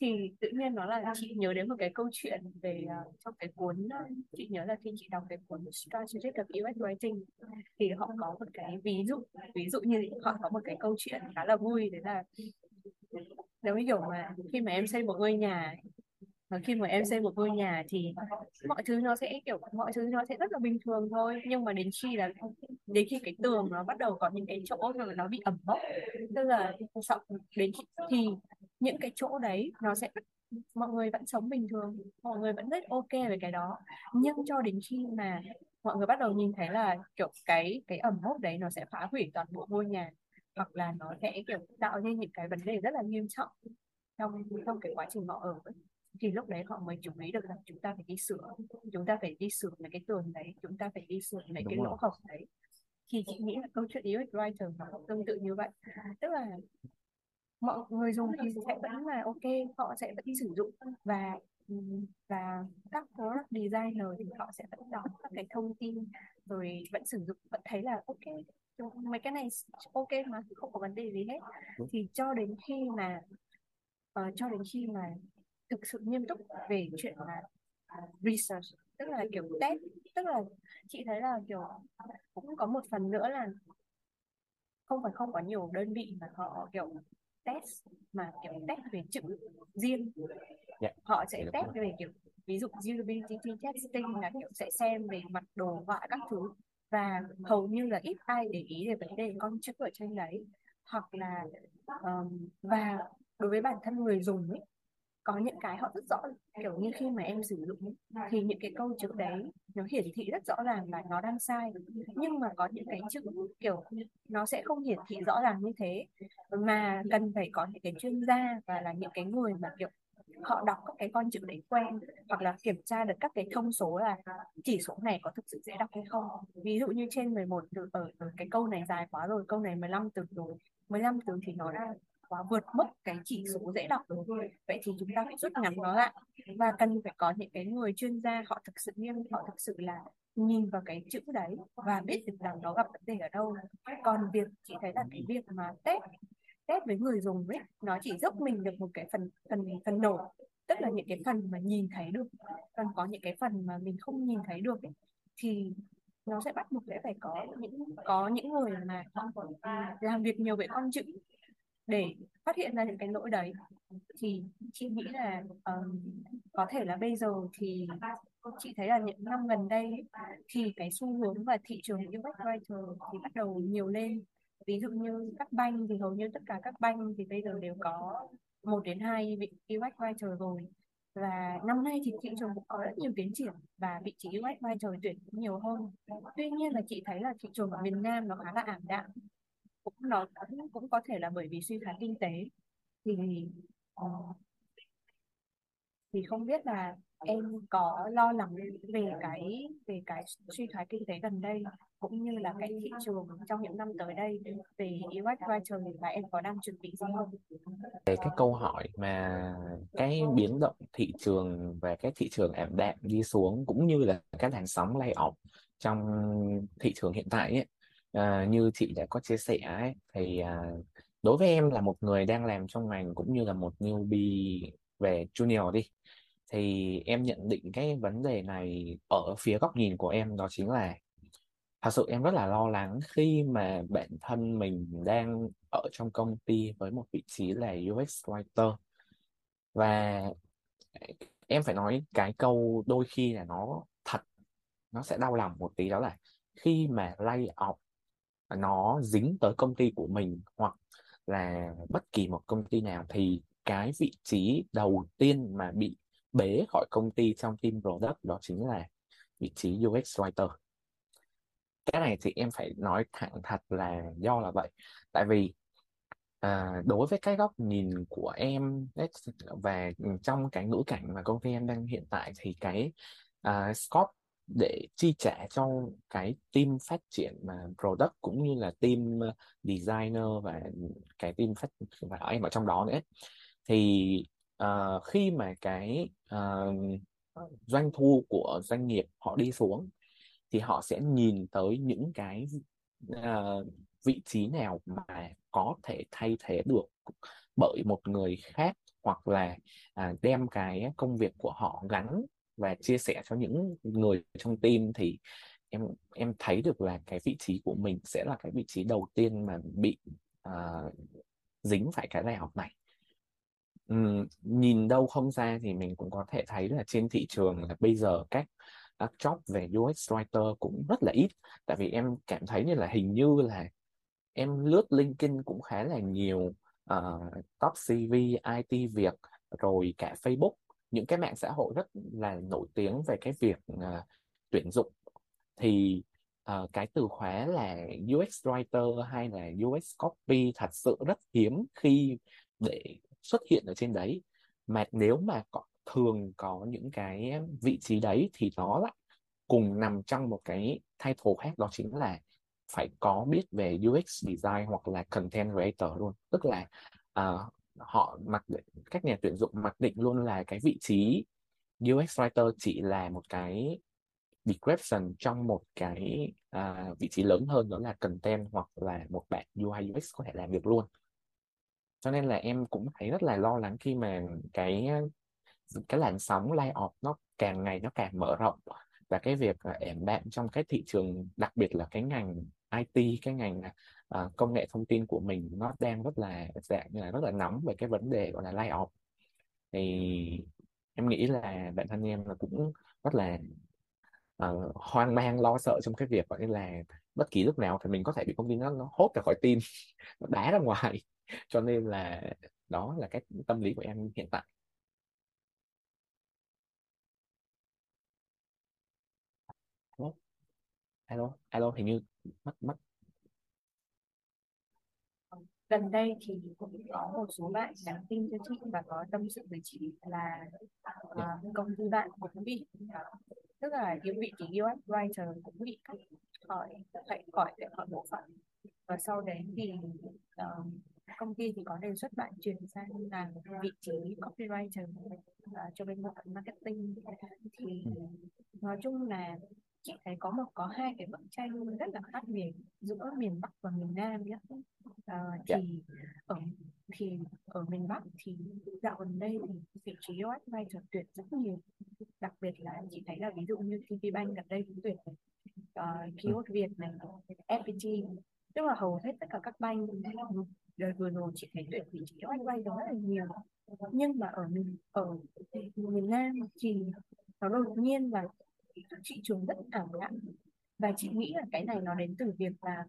thì tự nhiên nó là chị nhớ đến một cái câu chuyện về uh, trong cái cuốn uh, chị nhớ là khi chị đọc cái cuốn Strategic of UX Writing thì họ có một cái ví dụ ví dụ như họ có một cái câu chuyện khá là vui đấy là giống như kiểu mà khi mà em xây một ngôi nhà và khi mà em xây một ngôi nhà thì mọi thứ nó sẽ kiểu mọi thứ nó sẽ rất là bình thường thôi nhưng mà đến khi là đến khi cái tường nó bắt đầu có những cái chỗ rồi nó bị ẩm mốc tức là sợ đến khi, thì những cái chỗ đấy nó sẽ mọi người vẫn sống bình thường mọi người vẫn rất ok về cái đó nhưng cho đến khi mà mọi người bắt đầu nhìn thấy là kiểu cái cái ẩm mốc đấy nó sẽ phá hủy toàn bộ ngôi nhà hoặc là nó sẽ kiểu tạo nên những cái vấn đề rất là nghiêm trọng trong trong cái quá trình họ ở ấy thì lúc đấy họ mới chú ý được rằng chúng ta phải đi sửa. Chúng ta phải đi sửa mấy cái tường đấy chúng ta phải đi sửa mấy cái đúng lỗ rồi. hổng đấy. Thì chị nghĩ là câu chuyện UX writer nó cũng tương tự như vậy. Tức là mọi người dùng thì sẽ vẫn là ok họ sẽ vẫn sử dụng và và các product designer thì họ sẽ vẫn đọc các cái thông tin rồi vẫn sử dụng vẫn thấy là ok. Mấy cái này ok mà không có vấn đề gì hết. Thì cho đến khi mà ờ, cho đến khi mà thực sự nghiêm túc về chuyện là research tức là kiểu test tức là chị thấy là kiểu cũng có một phần nữa là không phải không có nhiều đơn vị mà họ kiểu test mà kiểu test về chữ riêng. Dạ. Họ sẽ test về kiểu ví dụ usability testing là kiểu sẽ xem về mặt đồ họa các thứ và hầu như là ít ai để ý về vấn đề con chữ ở trên đấy hoặc là um, và đối với bản thân người dùng ấy có những cái họ rất rõ kiểu như khi mà em sử dụng thì những cái câu chữ đấy nó hiển thị rất rõ ràng là nó đang sai. Nhưng mà có những cái chữ kiểu nó sẽ không hiển thị rõ ràng như thế. Mà cần phải có những cái chuyên gia và là những cái người mà kiểu họ đọc các cái con chữ đấy quen hoặc là kiểm tra được các cái thông số là chỉ số này có thực sự dễ đọc hay không. Ví dụ như trên 11 từ ở, ở cái câu này dài quá rồi câu này 15 từ rồi 15 từ thì nó đã quá vượt mức cái chỉ số dễ đọc rồi vậy thì chúng ta phải rút ngắn nó lại. Và cần phải có những cái người chuyên gia họ thực sự nghiêm họ thực sự là nhìn vào cái chữ đấy và biết được rằng nó gặp vấn đề ở đâu. Còn việc chị thấy là cái việc mà test test với người dùng ấy nó chỉ giúp mình được một cái phần phần phần nổi tức là những cái phần mà nhìn thấy được còn có những cái phần mà mình không nhìn thấy được ấy, thì nó sẽ bắt buộc sẽ phải có những có những người mà làm việc nhiều với con chữ để phát hiện ra những cái lỗi đấy thì chị nghĩ là um, có thể là bây giờ thì chị thấy là những năm gần đây thì cái xu hướng và thị trường UX writer thì bắt đầu nhiều lên. Ví dụ như các banh thì hầu như tất cả các banh thì bây giờ đều có một đến hai vị UX writer rồi. Và năm nay thì thị trường cũng có rất nhiều tiến triển và vị trí UX writer tuyển cũng nhiều hơn. Tuy nhiên là chị thấy là thị trường ở miền Nam nó khá là ảm đạm cũng nó cũng, cũng có thể là bởi vì suy thoái kinh tế thì ờ, thì không biết là em có lo lắng về cái về cái suy thoái kinh tế gần đây cũng như là cái thị trường trong những năm tới đây về UX writer và em có đang chuẩn bị gì không? về cái câu hỏi mà cái biến động thị trường và cái thị trường ảm đạm đi xuống cũng như là cái làn sóng layoff trong thị trường hiện tại ấy, à, như chị đã có chia sẻ ấy, thì à, đối với em là một người đang làm trong ngành cũng như là một newbie về junior đi thì em nhận định cái vấn đề này ở phía góc nhìn của em đó chính là thật sự em rất là lo lắng khi mà bản thân mình đang ở trong công ty với một vị trí là UX writer. Và em phải nói cái câu đôi khi là nó thật nó sẽ đau lòng một tí đó là khi mà lay off nó dính tới công ty của mình hoặc là bất kỳ một công ty nào thì cái vị trí đầu tiên mà bị bế khỏi công ty trong team product đó chính là vị trí UX writer. Cái này thì em phải nói thẳng thật là do là vậy. Tại vì À, đối với cái góc nhìn của em và trong cái ngữ cảnh mà công ty em đang hiện tại thì cái à, scope để chi trả cho cái team phát triển mà product cũng như là team ờ, designer và cái team phát và em ở trong đó nữa. Thì uh, khi mà cái uh, doanh thu của doanh nghiệp họ đi xuống thì họ sẽ nhìn tới những cái uh, vị trí nào mà có thể thay thế được bởi một người khác hoặc là à, đem cái công việc của họ gắn và chia sẻ cho những người trong team thì em em thấy được là cái vị trí của mình sẽ là cái vị trí đầu tiên mà bị uh, dính phải cái bài học này. Uhm, nhìn đâu không ra thì mình cũng có thể thấy là trên thị trường là bây giờ các các job về UX writer cũng rất là ít. Tại vì em cảm thấy như là hình như là em lướt LinkedIn cũng khá là nhiều uh, top CV IT Việt rồi cả Facebook những cái mạng xã hội rất là nổi tiếng về cái việc uh, tuyển dụng. Thì uh, cái từ khóa là UX writer hay là UX copy thật sự rất hiếm khi để xuất hiện ở trên đấy. Mà nếu mà có, thường có những cái vị trí đấy thì nó lại cùng nằm trong một cái title khác đó chính là phải có biết về UX design hoặc là content creator luôn. Tức là uh, họ mặc định các nhà tuyển dụng mặc định luôn là cái vị trí UX writer chỉ là một cái description trong một cái uh, vị trí lớn hơn đó là content hoặc là một bạn UI UX có thể làm việc luôn. Cho nên là em cũng thấy rất là lo lắng khi mà cái cái làn sóng layoff nó càng ngày nó càng mở rộng và cái việc à, ẻm đạm trong cái thị trường đặc biệt là cái ngành IT cái ngành à, uh, công nghệ thông tin của mình nó đang rất là dạng như là rất là nóng về cái vấn đề gọi là layoff. Thì em nghĩ là bản thân em là cũng rất là uh, hoang mang lo sợ trong cái việc gọi là bất kỳ lúc nào thì mình có thể bị công ty nó, nó hốt ra khỏi tim nó đá ra ngoài. Cho nên là đó là cái tâm lý của em hiện tại. Alo alo? Alo hình như mất mất gần đây thì cũng có một số bạn nhắn tin cho chị và có tâm sự với chị là uh, công ty bạn cũng bị tức là những vị trí UX writer cũng bị cắt khỏi phải khỏi để khỏi bộ phận. Và sau đấy thì uh, công ty thì có đề xuất bạn chuyển sang làm vị trí copywriter uh, cho bên bộ phận marketing. Thì nói chung là chị thấy có một có hai cái bức tranh rất là khác biệt giữa miền Bắc và miền Nam nhé à, thì ở thì ở miền Bắc thì dạo gần đây thì vị trí UX writer tuyển rất nhiều. Đặc biệt là chị thấy là ví dụ như TPBank gần đây cũng tuyển uh, Kiosk Việt này FPT tức là hầu hết tất cả các bank đời vừa rồi chị thấy tuyển vị trí UX writer rất là nhiều. Nhưng mà ở miền ở miền Nam thì nó đột nhiên là chị trường rất ảm lặng và chị nghĩ là cái này nó đến từ việc là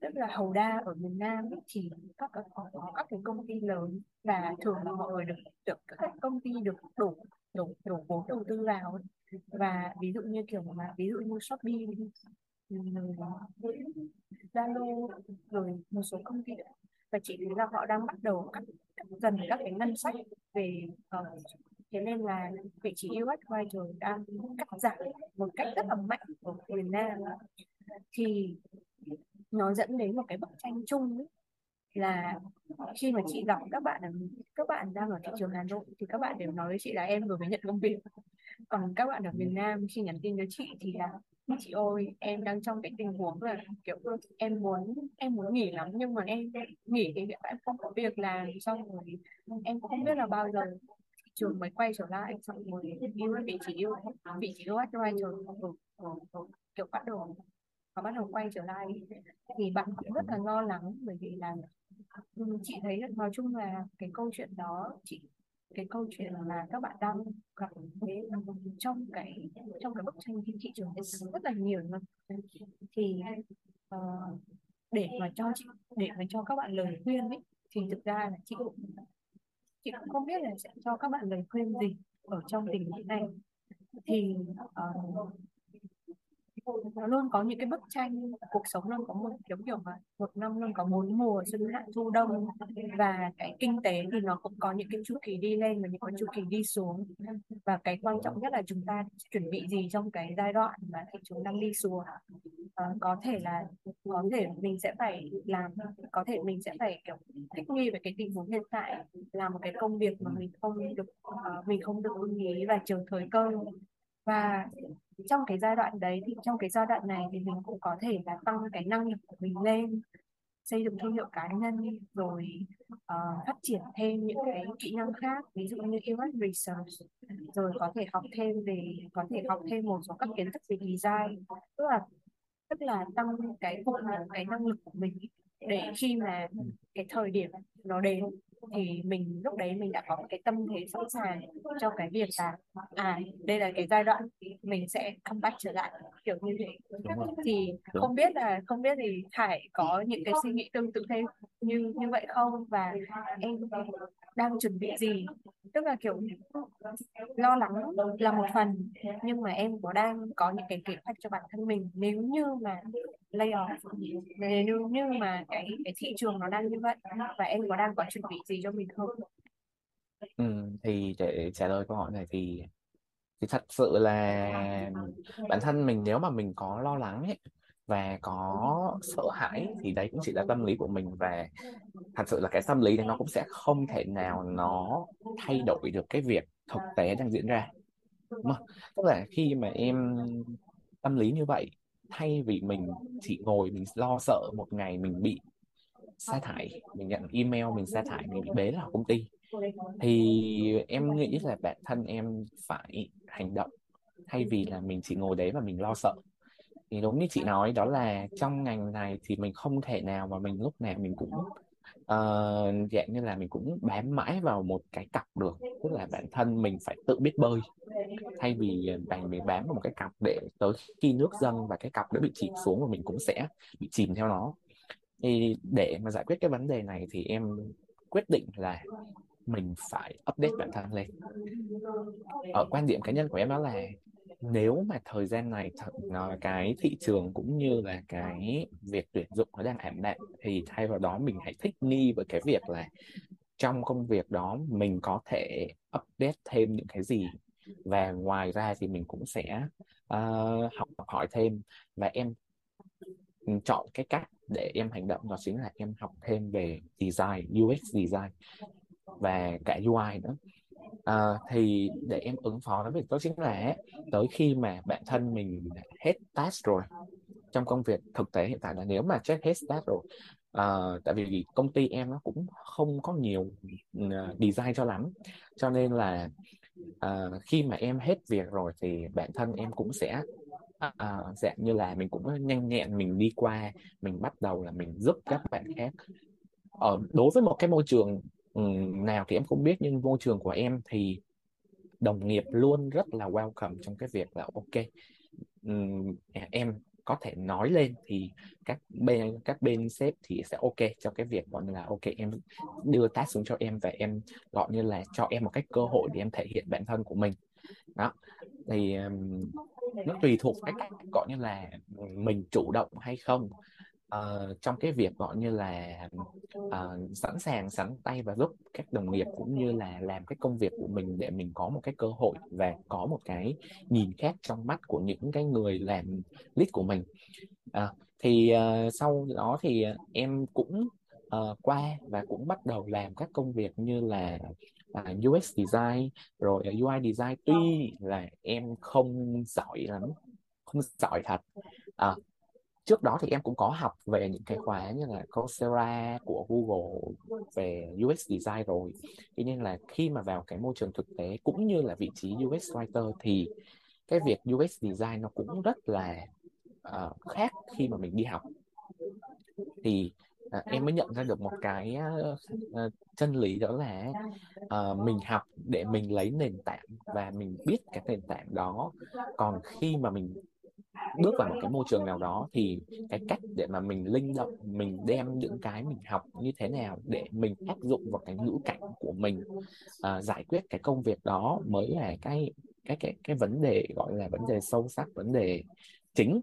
rất là hầu đa ở miền Nam ấy, thì các các có các cái công ty lớn và thường là mọi được được các công ty được đổ đổ đổ vốn đầu tư vào ấy. và ví dụ như kiểu mà ví dụ như Shopee Zalo rồi một số công ty và chị thấy là họ đang bắt đầu cắt dần các cái ngân sách về uh, thế nên là vị trí UX writer đang cắt giảm một cách rất là mạnh ở miền Nam thì nó dẫn đến một cái bức tranh chung ấy, là khi mà chị gặp các bạn các bạn đang ở thị trường Hà Nội thì các bạn đều nói với chị là em vừa mới nhận công việc. Còn các bạn ở miền Nam khi nhắn tin với chị thì là chị ơi em đang trong cái tình huống là kiểu em muốn em muốn nghỉ lắm nhưng mà em nghỉ thì em không có việc làm xong rồi em cũng không biết là bao giờ trường mới quay trở lại xong rồi yêu vị trí yêu vị trí yêu cho anh trường ở, kiểu bắt đầu và bắt đầu quay trở lại. Thì bạn cũng rất là lo lắng bởi vì là ừ, chị thấy nói chung là cái câu chuyện đó chị cái câu chuyện là các bạn đang gặp thế trong cái trong cái bức tranh thị trường rất là nhiều luôn. Thì uh, để mà cho chị để mà cho các bạn lời khuyên ấy thì thực ra là chị cũng chị cũng không biết là sẽ cho các bạn lời khuyên gì ở trong tình huống này. Thì uh, nó luôn có những cái bức tranh cuộc sống luôn có một kiểu kiểu mà một năm luôn có bốn mùa xuân hạ thu đông. Và cái kinh tế thì nó cũng có những cái chu kỳ đi lên và những cái chu kỳ đi xuống. Và cái quan trọng nhất là chúng ta chuẩn bị gì trong cái giai đoạn mà thị trường đang đi xuống. À, có thể là có thể mình sẽ phải làm có thể mình sẽ phải kiểu thích nghi với cái tình huống hiện tại làm một cái công việc mà mình không được uh, mình không được ưng ý và chờ thời cơ và trong cái giai đoạn đấy thì trong cái giai đoạn này thì mình cũng có thể là tăng cái năng lực của mình lên xây dựng thương hiệu cá nhân rồi uh, phát triển thêm những cái kỹ năng khác ví dụ như keyword research rồi có thể học thêm về có thể học thêm một số các kiến thức về design tức là tức là tăng cái phục cái năng lực của mình để khi mà cái thời điểm nó đến thì mình lúc đấy mình đã có một cái tâm thế sẵn sàng cho cái việc là à đây là cái giai đoạn mình sẽ comeback trở lại kiểu như thế. Thì đúng. không biết là không biết thì Khải có những cái suy nghĩ tương tự thêm như như vậy không? Và em đang chuẩn bị gì tức là kiểu lo lắng là một phần nhưng mà em có đang có những cái kế hoạch cho bản thân mình. Nếu như mà lay off nếu như mà cái cái thị trường nó đang như vậy và em có đang có chuẩn bị gì cho mình không? Ừ, thì để trả lời câu hỏi này thì thì thật sự là bản thân mình nếu mà mình có lo lắng ấy, và có sợ hãi thì đấy cũng chỉ là tâm lý của mình. Và thật sự là cái tâm lý này nó cũng sẽ không thể nào nó thay đổi được cái việc thực tế đang diễn ra mà, tức là khi mà em tâm lý như vậy thay vì mình chỉ ngồi mình lo sợ một ngày mình bị sa thải mình nhận email mình sa thải mình bị bế vào công ty thì em nghĩ là bản thân em phải hành động thay vì là mình chỉ ngồi đấy và mình lo sợ thì đúng như chị nói đó là trong ngành này thì mình không thể nào mà mình lúc nào mình cũng ờ, dạng như là mình cũng bám mãi vào một cái cặp được tức là bản thân mình phải tự biết bơi. Thay vì bạn mình bám vào một cái cặp để tới khi nước dâng và cái cặp đã bị chìm xuống và mình cũng sẽ bị chìm theo nó. Thì để mà giải quyết cái vấn đề này thì em quyết định là mình phải update bản thân lên. Ở quan điểm cá nhân của em đó là nếu mà thời gian này thật là cái thị trường cũng như là cái việc tuyển dụng nó đang ảm đạm thì thay vào đó mình hãy thích nghi với cái việc là trong công việc đó mình có thể update thêm những cái gì. Và ngoài ra thì mình cũng sẽ uh, học hỏi thêm. Và em chọn cái cách để em hành động đó chính là em học thêm về design UX design và cả UI nữa. À, thì để em ứng phó với việc đó chính là tới khi mà bản thân mình hết task rồi trong công việc thực tế hiện tại là nếu mà check hết task rồi à, tại vì công ty em nó cũng không có nhiều uh, design cho lắm. Cho nên là à, khi mà em hết việc rồi thì bản thân em cũng sẽ à, dạng như là mình cũng nhanh nhẹn mình đi qua mình bắt đầu là mình giúp các bạn khác. Ở đối với một cái môi trường Ừ, nào thì em không biết nhưng môi trường của em thì đồng nghiệp luôn rất là welcome trong cái việc là ok um, em có thể nói lên thì các bên các bên sếp thì sẽ ok cho cái việc gọi là ok em đưa task xuống cho em và em gọi như là cho em một cái cơ hội để em thể hiện bản thân của mình. Đó thì um, nó tùy thuộc cái cách gọi như là mình chủ động hay không uh, trong cái việc gọi như là uh, sẵn sàng sẵn tay và giúp các đồng nghiệp cũng như là làm cái công việc của mình để mình có một cái cơ hội và có một cái nhìn khác trong mắt của những cái người làm lead của mình. Uh, thì uh, sau đó thì em cũng uh, qua và cũng bắt đầu làm các công việc như là à, uh, UX design rồi UI design. Tuy là em không giỏi lắm không giỏi thật. À, trước đó thì em cũng có học về những cái khóa như là Coursera của Google về UX design rồi. Thế nên là khi mà vào cái môi trường thực tế cũng như là vị trí UX writer thì cái việc UX design nó cũng rất là uh, khác khi mà mình đi học. Thì uh, em mới nhận ra được một cái uh, chân lý đó là uh, mình học để mình lấy nền tảng và mình biết cái nền tảng đó. Còn khi mà mình bước vào một cái môi trường nào đó thì cái cách để mà mình linh động mình đem những cái mình học như thế nào để mình áp dụng vào cái ngữ cảnh của mình uh, giải quyết cái công việc đó mới là cái cái cái cái vấn đề gọi là vấn đề sâu sắc vấn đề chính.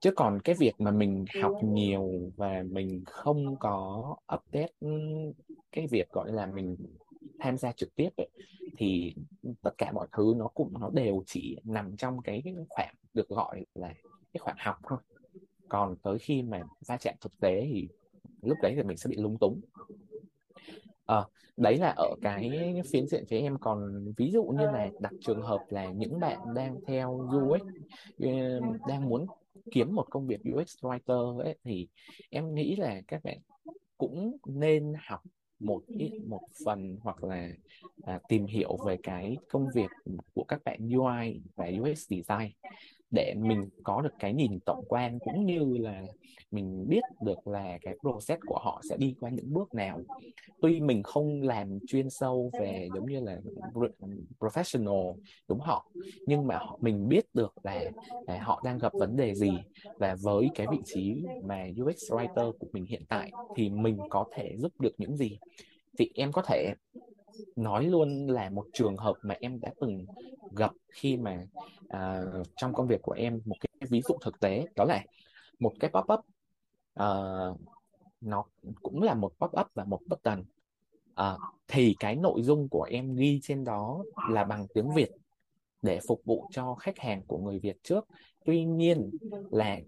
Chứ còn cái việc mà mình học nhiều và mình không có update ừ, cái việc gọi là mình tham gia trực tiếp ấy, thì tất cả mọi thứ nó cũng nó đều chỉ nằm trong cái khoảng được gọi là cái khoảng học thôi. Còn tới khi mà va chạm thực tế thì lúc đấy thì mình sẽ bị lung túng. À, đấy là ở cái phiến diện phía em. Còn ví dụ như là đặt trường hợp là những bạn đang theo UX ờ, đang muốn kiếm một công việc UX writer ấy thì em nghĩ là các bạn cũng nên học một ít một phần hoặc là à, tìm hiểu về cái công việc của các bạn UI và UX design để mình có được cái nhìn tổng quan cũng như là mình biết được là cái process của họ sẽ đi qua những bước nào. Tuy mình không làm chuyên sâu về giống như là professional đúng họ nhưng mà mình biết được là, là họ đang gặp vấn đề gì và với cái vị trí mà UX writer của mình hiện tại thì mình có thể giúp được những gì? Thì em có thể nói luôn là một trường hợp mà em đã từng gặp khi mà uh, trong công việc của em một cái ví dụ thực tế đó là một cái pop up uh, nó cũng là một pop up và một button. Uh, thì cái nội dung của em ghi trên đó là bằng tiếng Việt để phục vụ cho khách hàng của người Việt trước. Tuy nhiên là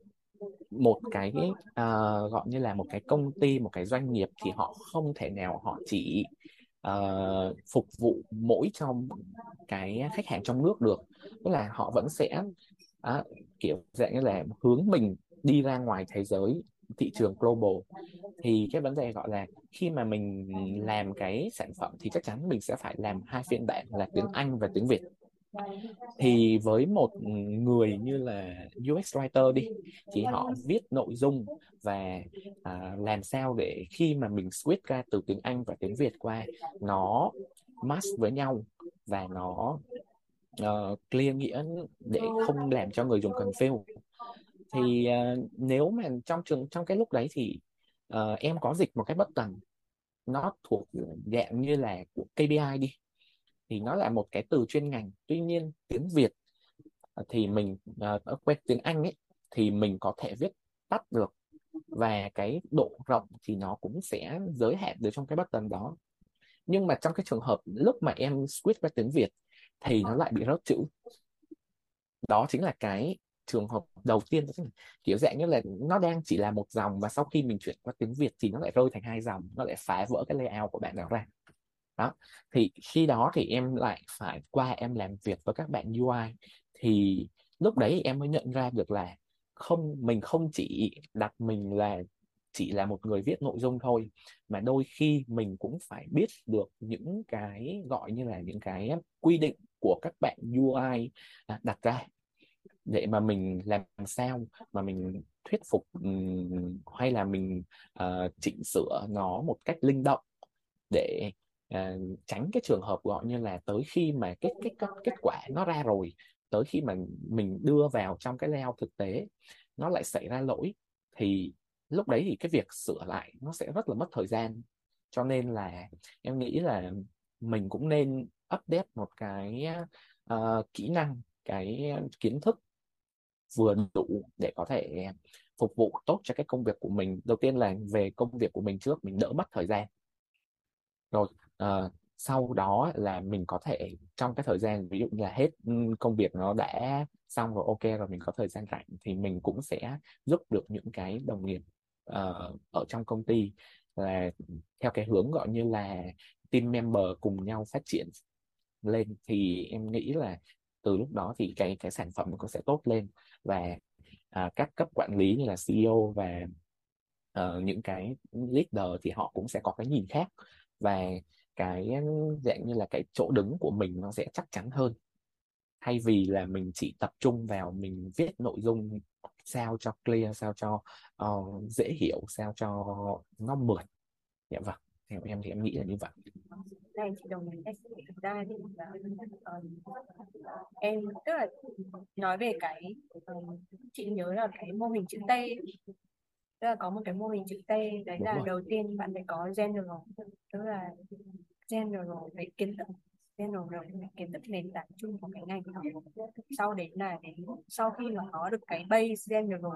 một cái uh, gọi như là một cái công ty một cái doanh nghiệp thì họ không thể nào họ chỉ uh, phục vụ mỗi trong cái khách hàng trong nước được. Tức là họ vẫn sẽ uh, kiểu dạng như là hướng mình đi ra ngoài thế giới thị trường global. Thì cái vấn đề gọi là khi mà mình làm cái sản phẩm thì chắc chắn mình sẽ phải làm hai phiên bản là tiếng Anh và tiếng Việt thì với một người như là UX writer đi thì họ viết nội dung và à, làm sao để khi mà mình switch ra từ tiếng Anh và tiếng Việt qua nó match với nhau và nó uh, clear nghĩa để không làm cho người dùng confuse. Thì uh, nếu mà trong trường trong cái lúc đấy thì uh, em có dịch một cái bất button nó thuộc dạng như là của KPI đi thì nó là một cái từ chuyên ngành. Tuy nhiên tiếng Việt à, thì mình à, uh, quen tiếng Anh ấy thì mình có thể viết tắt được. Và cái độ rộng thì nó cũng sẽ giới hạn được trong cái button đó. Nhưng mà trong cái trường hợp lúc mà em switch qua tiếng Việt thì nó lại bị rớt chữ. Đó chính là cái trường hợp đầu tiên. Kiểu dạng như là nó đang chỉ là một dòng và sau khi mình chuyển qua tiếng Việt thì nó lại rơi thành hai dòng nó lại phá vỡ cái layout của bạn đó ra đó. Thì khi đó thì em lại phải qua em làm việc với các bạn UI thì lúc đấy em mới nhận ra được là không mình không chỉ đặt mình là chỉ là một người viết nội dung thôi mà đôi khi mình cũng phải biết được những cái gọi như là những cái quy định của các bạn UI à, đặt ra để mà mình làm sao mà mình thuyết phục hay là mình uh, chỉnh sửa nó một cách linh động để à, tránh cái trường hợp gọi như là tới khi mà kết kết kết, kết quả nó ra rồi tới khi mà mình đưa vào trong cái layout thực tế nó lại xảy ra lỗi thì lúc đấy thì cái việc sửa lại nó sẽ rất là mất thời gian. Cho nên là em nghĩ là mình cũng nên update một cái uh, kỹ năng cái kiến thức vừa đủ để có thể phục vụ tốt cho cái công việc của mình. Đầu tiên là về công việc của mình trước mình đỡ mất thời gian. Rồi uh, sau đó là mình có thể trong cái thời gian ví dụ như là hết ừ, công việc nó đã xong rồi ok rồi mình có thời gian rảnh thì mình cũng sẽ giúp được những cái đồng nghiệp uh, ở trong công ty là theo cái hướng gọi như là team member cùng nhau phát triển lên. Thì em nghĩ là từ lúc đó thì cái cái sản phẩm cũng sẽ tốt lên và uh, các cấp quản lý như là CEO và uh, những cái leader thì họ cũng sẽ có cái nhìn khác. Và cái dạng như là cái chỗ đứng của mình nó sẽ chắc chắn hơn. Thay vì là mình chỉ tập trung vào mình viết nội dung sao cho clear sao cho uh, dễ hiểu sao cho nó mượt. Dạ vâng theo em thì em nghĩ là như vậy. Đây chị đồng ý. Thực ra thì uh, em tức là nói về cái uh, chị nhớ là cái mô hình chữ T tức là có một cái mô hình chữ T đấy Đúng là rồi. đầu tiên bạn phải có general tức là general về kiến thức. General kiến thức nền tảng chung của cái ngành học. Sau đến là đến sau khi mà có được cái base general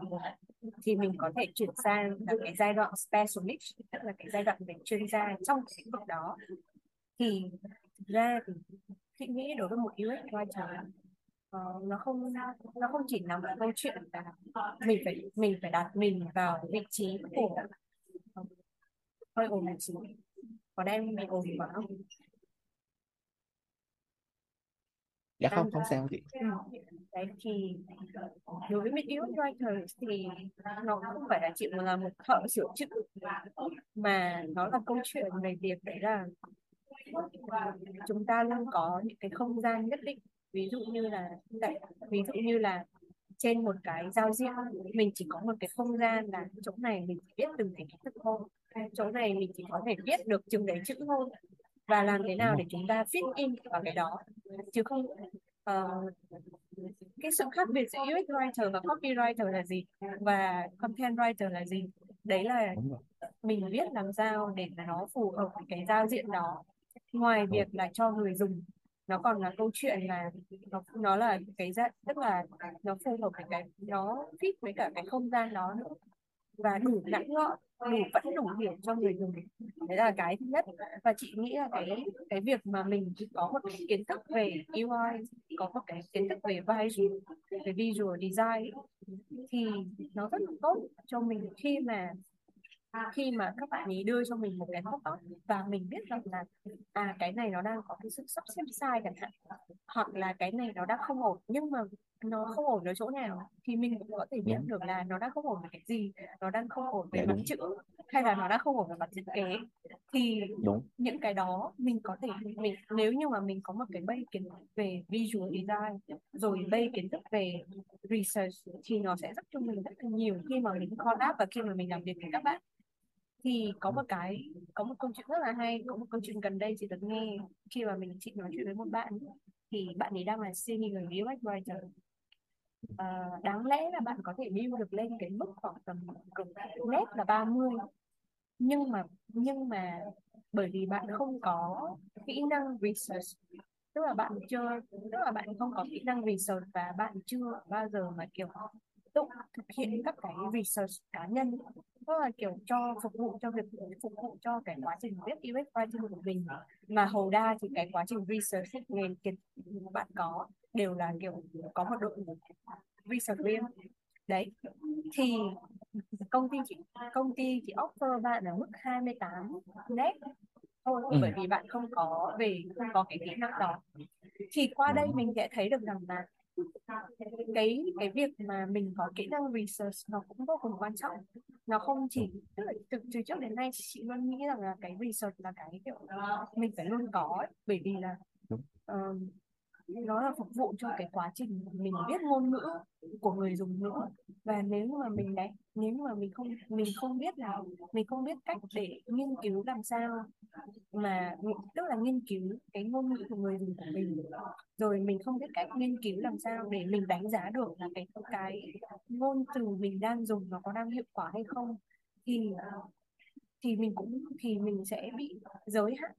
thì mình có thể chuyển sang là cái giai đoạn specialist tức là cái giai đoạn về chuyên gia trong cái lĩnh vực đó. Thì thực ra thì chị nghĩ đối với một UX writer uh, nó không nó không chỉ nằm ở câu chuyện là mình phải mình phải đặt mình vào vị trí của ờ, hơi ổn một xíu còn em bị ổn quá không? Dạ không không sao chị. đấy thì đối với mình UX writer thì nó không phải là mà là một thợ sửa chữ mà nó là câu chuyện về việc đấy là chúng ta luôn có những cái không gian nhất định. Ví dụ như là ví dụ như là trên một cái giao diện mình chỉ có một cái không gian là chỗ này mình chỉ biết từng cái kiến thức thôi chỗ này mình chỉ có thể viết được chừng đấy chữ thôi. Và làm thế nào để chúng ta fit in vào cái đó. Chứ không uh, cái sự khác biệt giữa UX writer và copywriter là gì? Và content writer là gì? Đấy là mình viết làm sao để nó phù hợp với cái giao diện đó. Ngoài việc là cho người dùng nó còn là câu chuyện là nó nó là cái dạng tức là nó phù hợp với cái nó fit với cả cái không gian đó nữa. Và đủ ngắn gọn đủ vẫn đủ hiểu cho người dùng. Đấy là cái thứ nhất. Và chị nghĩ là cái cái việc mà mình có một cái kiến thức về UI có một cái kiến thức về visual về visual design thì nó rất là tốt cho mình khi mà khi mà các bạn ấy đưa cho mình một cái pop up và mình biết rằng là à cái này nó đang có cái sự sắp xếp sai chẳng hạn, hoặc là cái này nó đang không ổn. Nhưng mà nó không ổn ở chỗ nào. Thì mình cũng có thể nhận được là nó đang không ổn về cái gì nó đang không ổn về mặt đúng. chữ hay là nó đang không ổn về mặt thiết kế. Thì đúng. những cái đó mình có thể mình nếu như mà mình có một cái base kiến thức về visual design rồi base kiến thức về research thì nó sẽ giúp cho mình rất là nhiều khi mà mình collab và khi mà mình làm việc với các bạn. Thì có một cái có một câu chuyện rất là hay có một câu chuyện gần đây chị được nghe khi mà mình chị nói chuyện với một bạn thì bạn ấy đang là senior UX writer à, đáng lẽ là bạn có thể build được lên cái mức khoảng tầm nét là 30 nhưng mà nhưng mà bởi vì bạn không có kỹ năng research tức là bạn chưa tức là bạn không có kỹ năng research và bạn chưa bao giờ mà kiểu tự thực hiện các cái research cá nhân. Tức là kiểu cho phục vụ cho việc phục vụ cho cái quá trình viết UX writing của mình. Mà hầu đa thì cái quá trình research nền kiến bạn có đều là kiểu có một đội research viên. Đấy thì công ty chỉ công ty chỉ offer bạn ở mức 28 net thôi Ừ. bởi vì bạn không có về không có cái kỹ năng đó. Thì qua đây mình sẽ thấy được rằng là cái cái việc mà mình có kỹ năng research nó cũng vô cùng quan trọng. Nó không chỉ tức là từ, từ trước đến nay chị luôn nghĩ rằng là cái research là cái kiểu mình phải luôn có ấy, bởi vì là uh, nó là phục vụ cho cái quá trình mình biết ngôn ngữ của người dùng nữa. Và nếu mà mình đấy nếu mà mình không mình không biết là, mình không biết cách để nghiên cứu làm sao mà tức là nghiên cứu cái ngôn ngữ của người dùng của mình, rồi mình không biết cách nghiên cứu làm sao để mình đánh giá được là cái cái ngôn từ mình đang dùng nó có đang hiệu quả hay không, thì thì mình cũng, thì mình sẽ bị giới hạn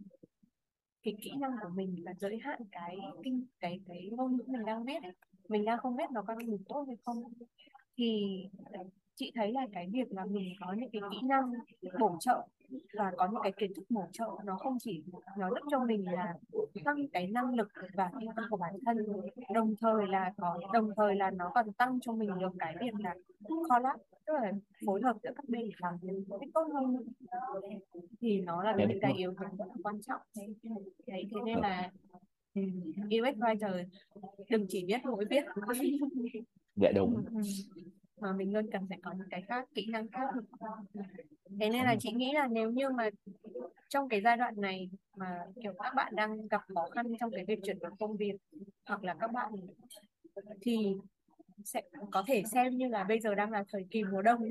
cái kỹ năng của mình là giới hạn cái kinh, cái cái ngôn ngữ mình đang biết ấy. mình đang không biết nó có được tốt hay không thì chị thấy là cái việc là mình có những cái kỹ năng bổ trợ và có những cái kiến thức bổ trợ nó không chỉ nó giúp cho mình là tăng cái năng lực và kỹ năng của bản thân đồng thời là có đồng thời là nó còn tăng cho mình được cái việc là collab tức là phối hợp giữa các bên để làm việc tốt hơn. Thì nó là những cái yếu tố rất là quan trọng. Đấy thế nên là ừ, UX writer đừng chỉ biết mỗi viết dạ đúng. Ừ, mà mình luôn cần phải có những cái khác kỹ năng khác. Thế nên là chị nghĩ là nếu như mà trong cái giai đoạn này mà kiểu các bạn đang gặp khó khăn trong cái việc chuyển đổi công việc hoặc là các bạn thì sẽ có thể xem như là bây giờ đang là thời kỳ mùa đông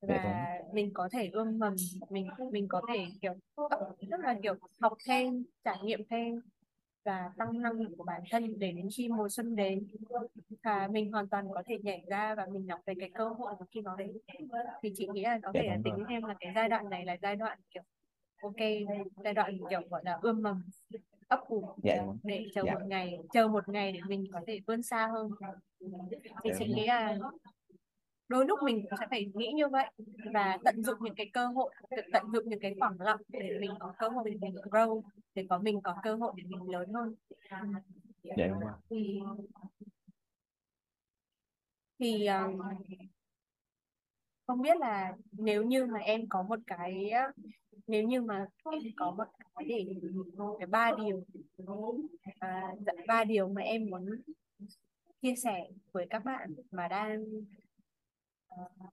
và mình có thể ươm mầm mình mình có thể kiểu tức là kiểu học thêm trải nghiệm thêm và tăng năng lực của bản thân để đến khi mùa xuân đến. Và mình hoàn toàn có thể nhảy ra và mình đọc về cái cơ hội mà khi nó đến. Thì chị nghĩ là có Dạ thể là đúng tính rồi. thêm là cái giai đoạn này là giai đoạn kiểu ok giai đoạn kiểu gọi là ươm mầm ấp ủ dạ để chờ dạ. một ngày chờ một ngày để mình có thể vươn xa hơn. Thì dạ chị nghĩ là đôi lúc mình cũng sẽ phải nghĩ như vậy và tận dụng những cái cơ hội tận dụng những cái khoảng lặng để mình có cơ hội để mình grow để có mình có cơ hội để mình lớn hơn. Dạ đúng rồi. Thì thì um, không biết là nếu như mà em có một cái nếu như mà em có một cái để cái ba điều à, dạ, ba điều mà em muốn chia sẻ với các bạn mà đang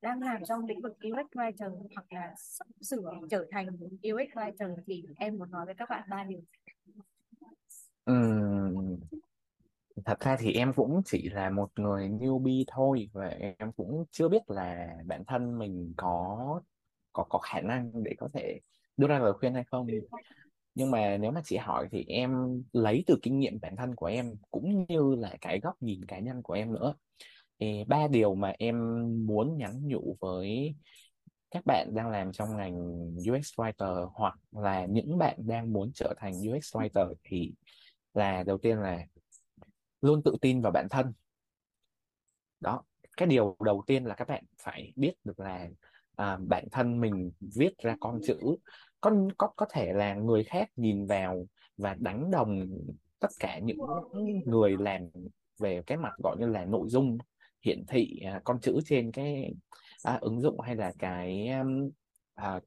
đang làm trong lĩnh vực UX writer hoặc là sắp sửa trở thành UX writer thì em muốn nói với các bạn ba điều. Ừ, thật ra thì em cũng chỉ là một người newbie thôi và em cũng chưa biết là bản thân mình có có có khả năng để có thể đưa ra lời khuyên hay không. Nhưng mà nếu mà chị hỏi thì em lấy từ kinh nghiệm bản thân của em cũng như là cái góc nhìn cá nhân của em nữa ba điều mà em muốn nhắn nhủ với các bạn đang làm trong ngành UX writer hoặc là những bạn đang muốn trở thành UX writer thì là đầu tiên là luôn tự tin vào bản thân. Đó cái điều đầu tiên là các bạn phải biết được là à, bản thân mình viết ra con chữ có có có thể là người khác nhìn vào và đánh đồng tất cả những người làm về cái mặt gọi như là nội dung hiển thị à, con chữ trên cái à, ứng dụng hay là cái à,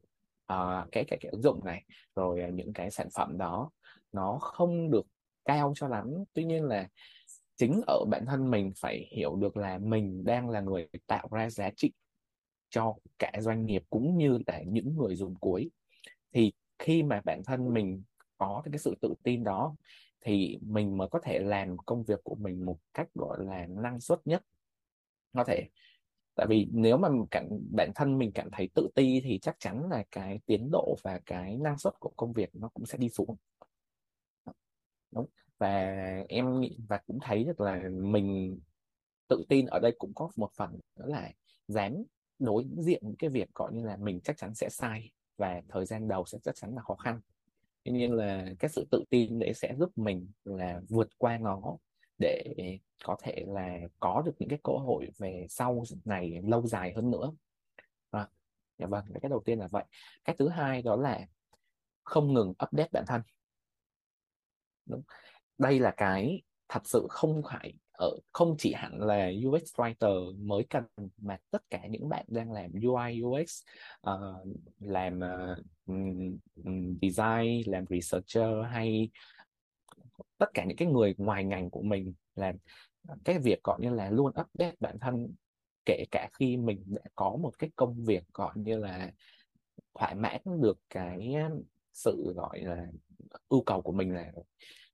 à, cái, cái cái ứng dụng này rồi à, những cái sản phẩm đó nó không được cao cho lắm. Tuy nhiên là chính ở bản thân mình phải hiểu được là mình đang là người tạo ra giá trị cho cả doanh nghiệp cũng như là những người dùng cuối. Thì khi mà bản thân mình có cái sự tự tin đó thì mình mới có thể làm công việc của mình một cách gọi là năng suất nhất có thể. Tại vì nếu mà cảm, bản thân mình cảm thấy tự ti thì chắc chắn là cái tiến độ và cái năng suất của công việc nó cũng sẽ đi xuống. Đúng. Và em nghĩ và cũng thấy được là mình tự tin ở đây cũng có một phần đó là dám đối diện những cái việc gọi như là mình chắc chắn sẽ sai và thời gian đầu sẽ chắc chắn là khó khăn. Tuy nhiên là cái sự tự tin đấy sẽ giúp mình là vượt qua nó để có thể là có được những cái cơ hội về sau này lâu dài hơn nữa. À, dạ vâng cái đầu tiên là vậy. Cái thứ hai đó là không ngừng update bản thân. Đúng. Đây là cái thật sự không phải ở không chỉ hẳn là UX writer mới cần mà tất cả những bạn đang làm UI UX uh, ờ, làm uh, design làm researcher hay tất cả những cái người ngoài ngành của mình làm cái việc gọi như là luôn update bản thân, kể cả khi mình đã có một cái công việc gọi như là thỏa mãn được cái sự gọi là yêu cầu của mình là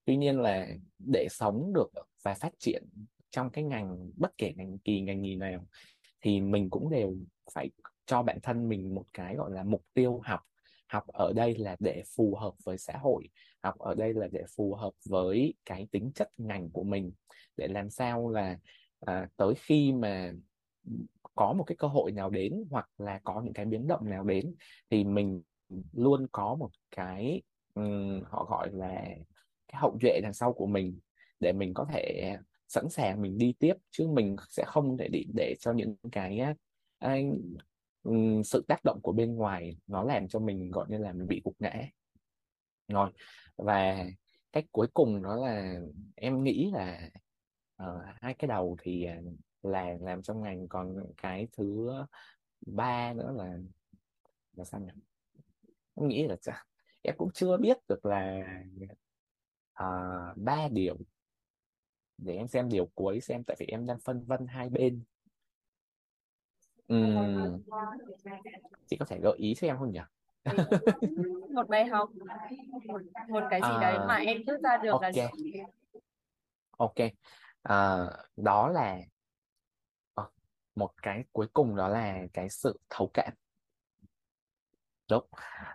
tuy nhiên là để sống được và phát triển trong cái ngành, bất kể ngành kỳ, ngành gì nào thì mình cũng đều phải cho bản thân mình một cái gọi là mục tiêu học học ở đây là để phù hợp với xã hội học ở đây là để phù hợp với cái tính chất ngành của mình để làm sao là à, tới khi mà có một cái cơ hội nào đến hoặc là có những cái biến động nào đến thì mình luôn có một cái um, họ gọi là cái hậu duệ đằng sau của mình để mình có thể sẵn sàng mình đi tiếp chứ mình sẽ không để để, để cho những cái uh, sự tác động của bên ngoài nó làm cho mình gọi như là mình bị gục ngã rồi và cách cuối cùng đó là em nghĩ là uh, hai cái đầu thì à, là làm trong ngành còn cái thứ ba nữa là là sao nhỉ? Em nghĩ là em cũng chưa biết được là uh, ba điều. Để em xem điều cuối xem tại vì em đang phân vân hai bên uhm, chị có thể gợi ý cho em không nhỉ? Một bài học một, một cái gì à, đấy mà em rút ra được là ok. à, đó là à, một cái cuối cùng đó là cái sự thấu cảm. Đúng.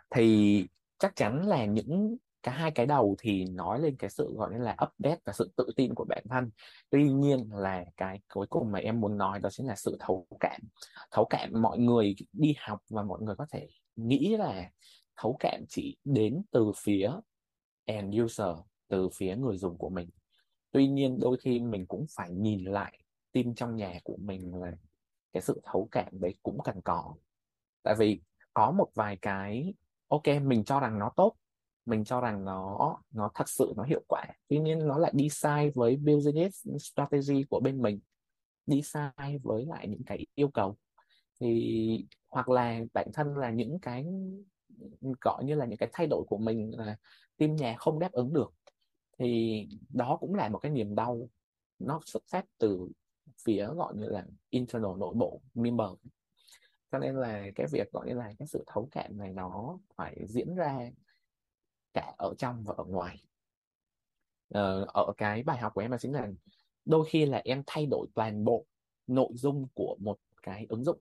Thì chắc chắn là những cả hai cái đầu thì nói lên cái sự, gọi là, update và sự tự tin của bản thân. Tuy nhiên là cái cuối cùng mà em muốn nói đó chính là sự thấu cảm. Thấu cảm mọi người đi học và mọi người có thể nghĩ là thấu cảm chỉ đến từ phía end user, từ phía người dùng của mình. Tuy nhiên đôi khi mình cũng phải nhìn lại team trong nhà của mình là cái sự thấu cảm đấy cũng cần có. Tại vì có một vài cái, ok, mình cho rằng nó tốt mình cho rằng nó nó thật sự nó hiệu quả. Tuy nhiên nó lại đi sai với business strategy của bên mình, đi sai với lại những cái yêu cầu. Thì, hoặc là bản thân là những cái, gọi như là những cái thay đổi của mình là team nhà không đáp ứng được, thì đó cũng là một cái niềm đau. Nó xuất phát từ phía, gọi như là, internal nội bộ, member. Cho nên là cái việc, gọi như là, cái sự thấu cảm này nó phải diễn ra cả ở trong và ở ngoài. Ờ, ở cái bài học của em là chính là đôi khi là em thay đổi toàn bộ nội dung của một cái ứng dụng.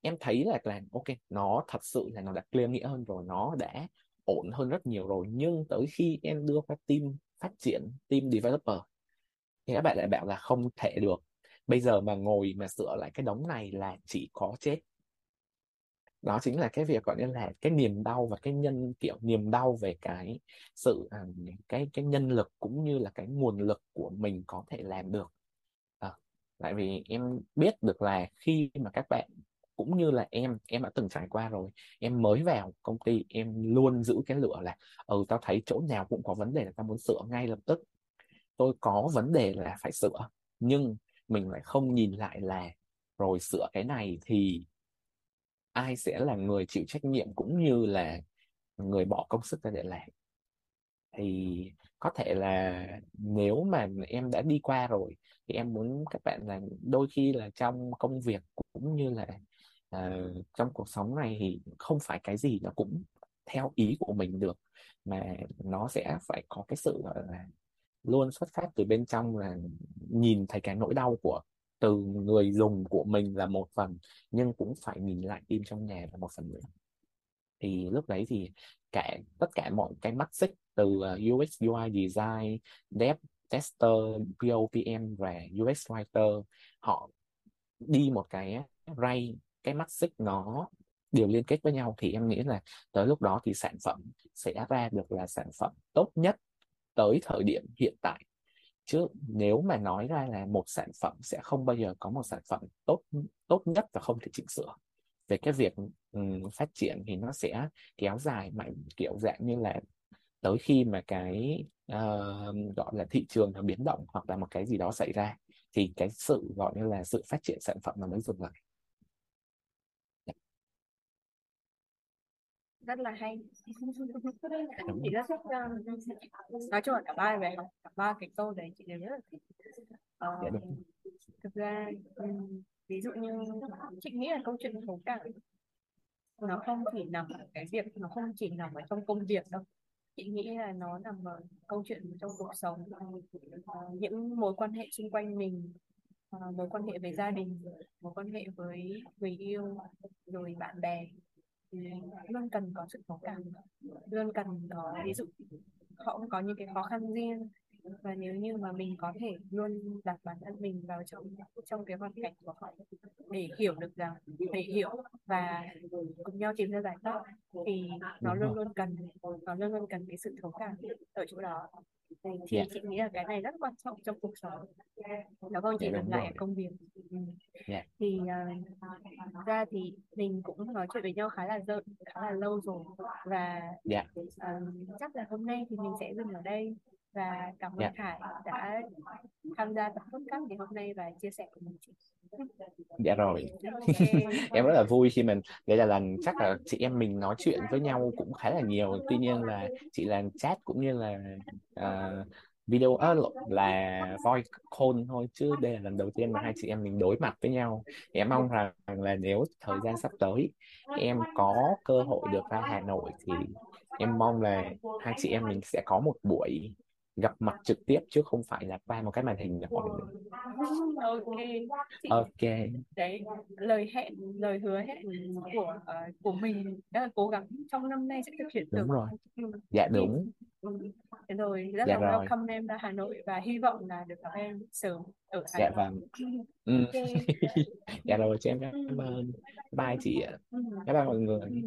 Em thấy là là ok nó thật sự là nó đã clear nghĩa hơn rồi nó đã ổn hơn rất nhiều rồi nhưng tới khi em đưa qua team phát triển team developer thì các bạn lại bảo là không thể được. Bây giờ mà ngồi mà sửa lại cái đống này là chỉ có chết đó chính là cái việc gọi như là cái niềm đau và cái nhân kiểu niềm đau về cái sự à, cái cái nhân lực cũng như là cái nguồn lực của mình có thể làm được. À, tại vì em biết được là khi mà các bạn cũng như là em em đã từng trải qua rồi em mới vào công ty em luôn giữ cái lửa là ừ tao thấy chỗ nào cũng có vấn đề là tao muốn sửa ngay lập tức. Tôi có vấn đề là phải sửa nhưng mình lại không nhìn lại là rồi sửa cái này thì ai sẽ là người chịu trách nhiệm cũng như là người bỏ công sức ra để làm? Thì có thể là nếu mà em đã đi qua rồi thì em muốn các bạn là đôi khi là trong công việc cũng như là uh, trong cuộc sống này thì không phải cái gì nó cũng theo ý của mình được mà nó sẽ phải có cái sự gọi là luôn xuất phát từ bên trong là nhìn thấy cái nỗi đau của từ người dùng của mình là một phần, nhưng cũng phải nhìn lại team trong nhà là một phần nữa. Thì lúc đấy thì cả, tất cả mọi cái mắt xích từ ờ, UX UI design, dev tester POPM và UX writer, họ đi một cái ray, cái mắt xích nó đều liên kết với nhau. Thì em nghĩ là tới lúc đó thì sản phẩm sẽ ra được là sản phẩm tốt nhất tới thời điểm hiện tại chứ nếu mà nói ra là một sản phẩm sẽ không bao giờ có một sản phẩm tốt tốt nhất và không thể chỉnh sửa. Về cái việc um, phát triển thì nó sẽ kéo dài mạnh kiểu dạng như là tới khi mà cái uh, gọi là thị trường nó biến động hoặc là một cái gì đó xảy ra thì cái sự gọi như là sự phát triển sản phẩm nó mới dừng lại. Rất là hay. Chị rất thích uh, nói chung là cả ba bài học cả ba cái câu đấy chị đều rất là thích. Uh, thực ra um, ví dụ như chị nghĩ là câu chuyện thấu cảm nó không chỉ nằm ở cái việc nó không chỉ nằm ở trong công việc đâu. Chị nghĩ là nó nằm ở câu chuyện trong cuộc sống những mối quan hệ xung quanh mình uh, mối quan hệ với gia đình mối quan hệ với người yêu rồi bạn bè luôn cần có sự thấu cảm luôn cần có, ví dụ họ cũng có những cái khó khăn riêng và nếu như mà mình có thể luôn đặt bản thân mình vào trong trong cái hoàn cảnh của họ để hiểu được rằng để hiểu và cùng nhau tìm ra giải pháp thì nó luôn luôn cần nó luôn luôn cần cái sự thấu cảm ở chỗ đó thì yeah. Dạ. chị nghĩ là cái này rất quan trọng trong cuộc sống nó không chỉ yeah, dừng lại ở công việc ừ. yeah. thì uh, ra thì mình cũng nói chuyện với nhau khá là dợ, khá là lâu rồi và yeah. uh, chắc là hôm nay thì mình sẽ dừng ở đây và cảm ơn yeah. Hải đã tham gia tập podcast ngày hôm nay và chia sẻ cùng mình. Chị dạ rồi. Okay. em rất là vui khi mình đây là lần chắc là chị em mình nói chuyện với nhau cũng khá là nhiều. Tuy nhiên là chị là chat cũng như là uh, video à, là voice call thôi chứ đây là lần đầu tiên mà hai chị em mình đối mặt với nhau. Thì em mong rằng là nếu thời gian sắp tới em có cơ hội được ra Hà Nội thì em mong là hai chị em mình sẽ có một buổi gặp mặt trực tiếp chứ không phải là qua một cái màn hình người. Ok. Chị, ok. đấy lời hẹn lời hứa hẹn của uh, của mình đó là cố gắng trong năm nay sẽ thực hiện được đúng rồi. dạ đúng. ừ. rồi rất dạ là rồi. welcome em ra Hà Nội và hy vọng là được gặp em sớm ở Hà dạ vâng. Ừ. okay. dạ rồi cho em cảm ơn. Bye chị ạ. Ừ. bye bye mọi người.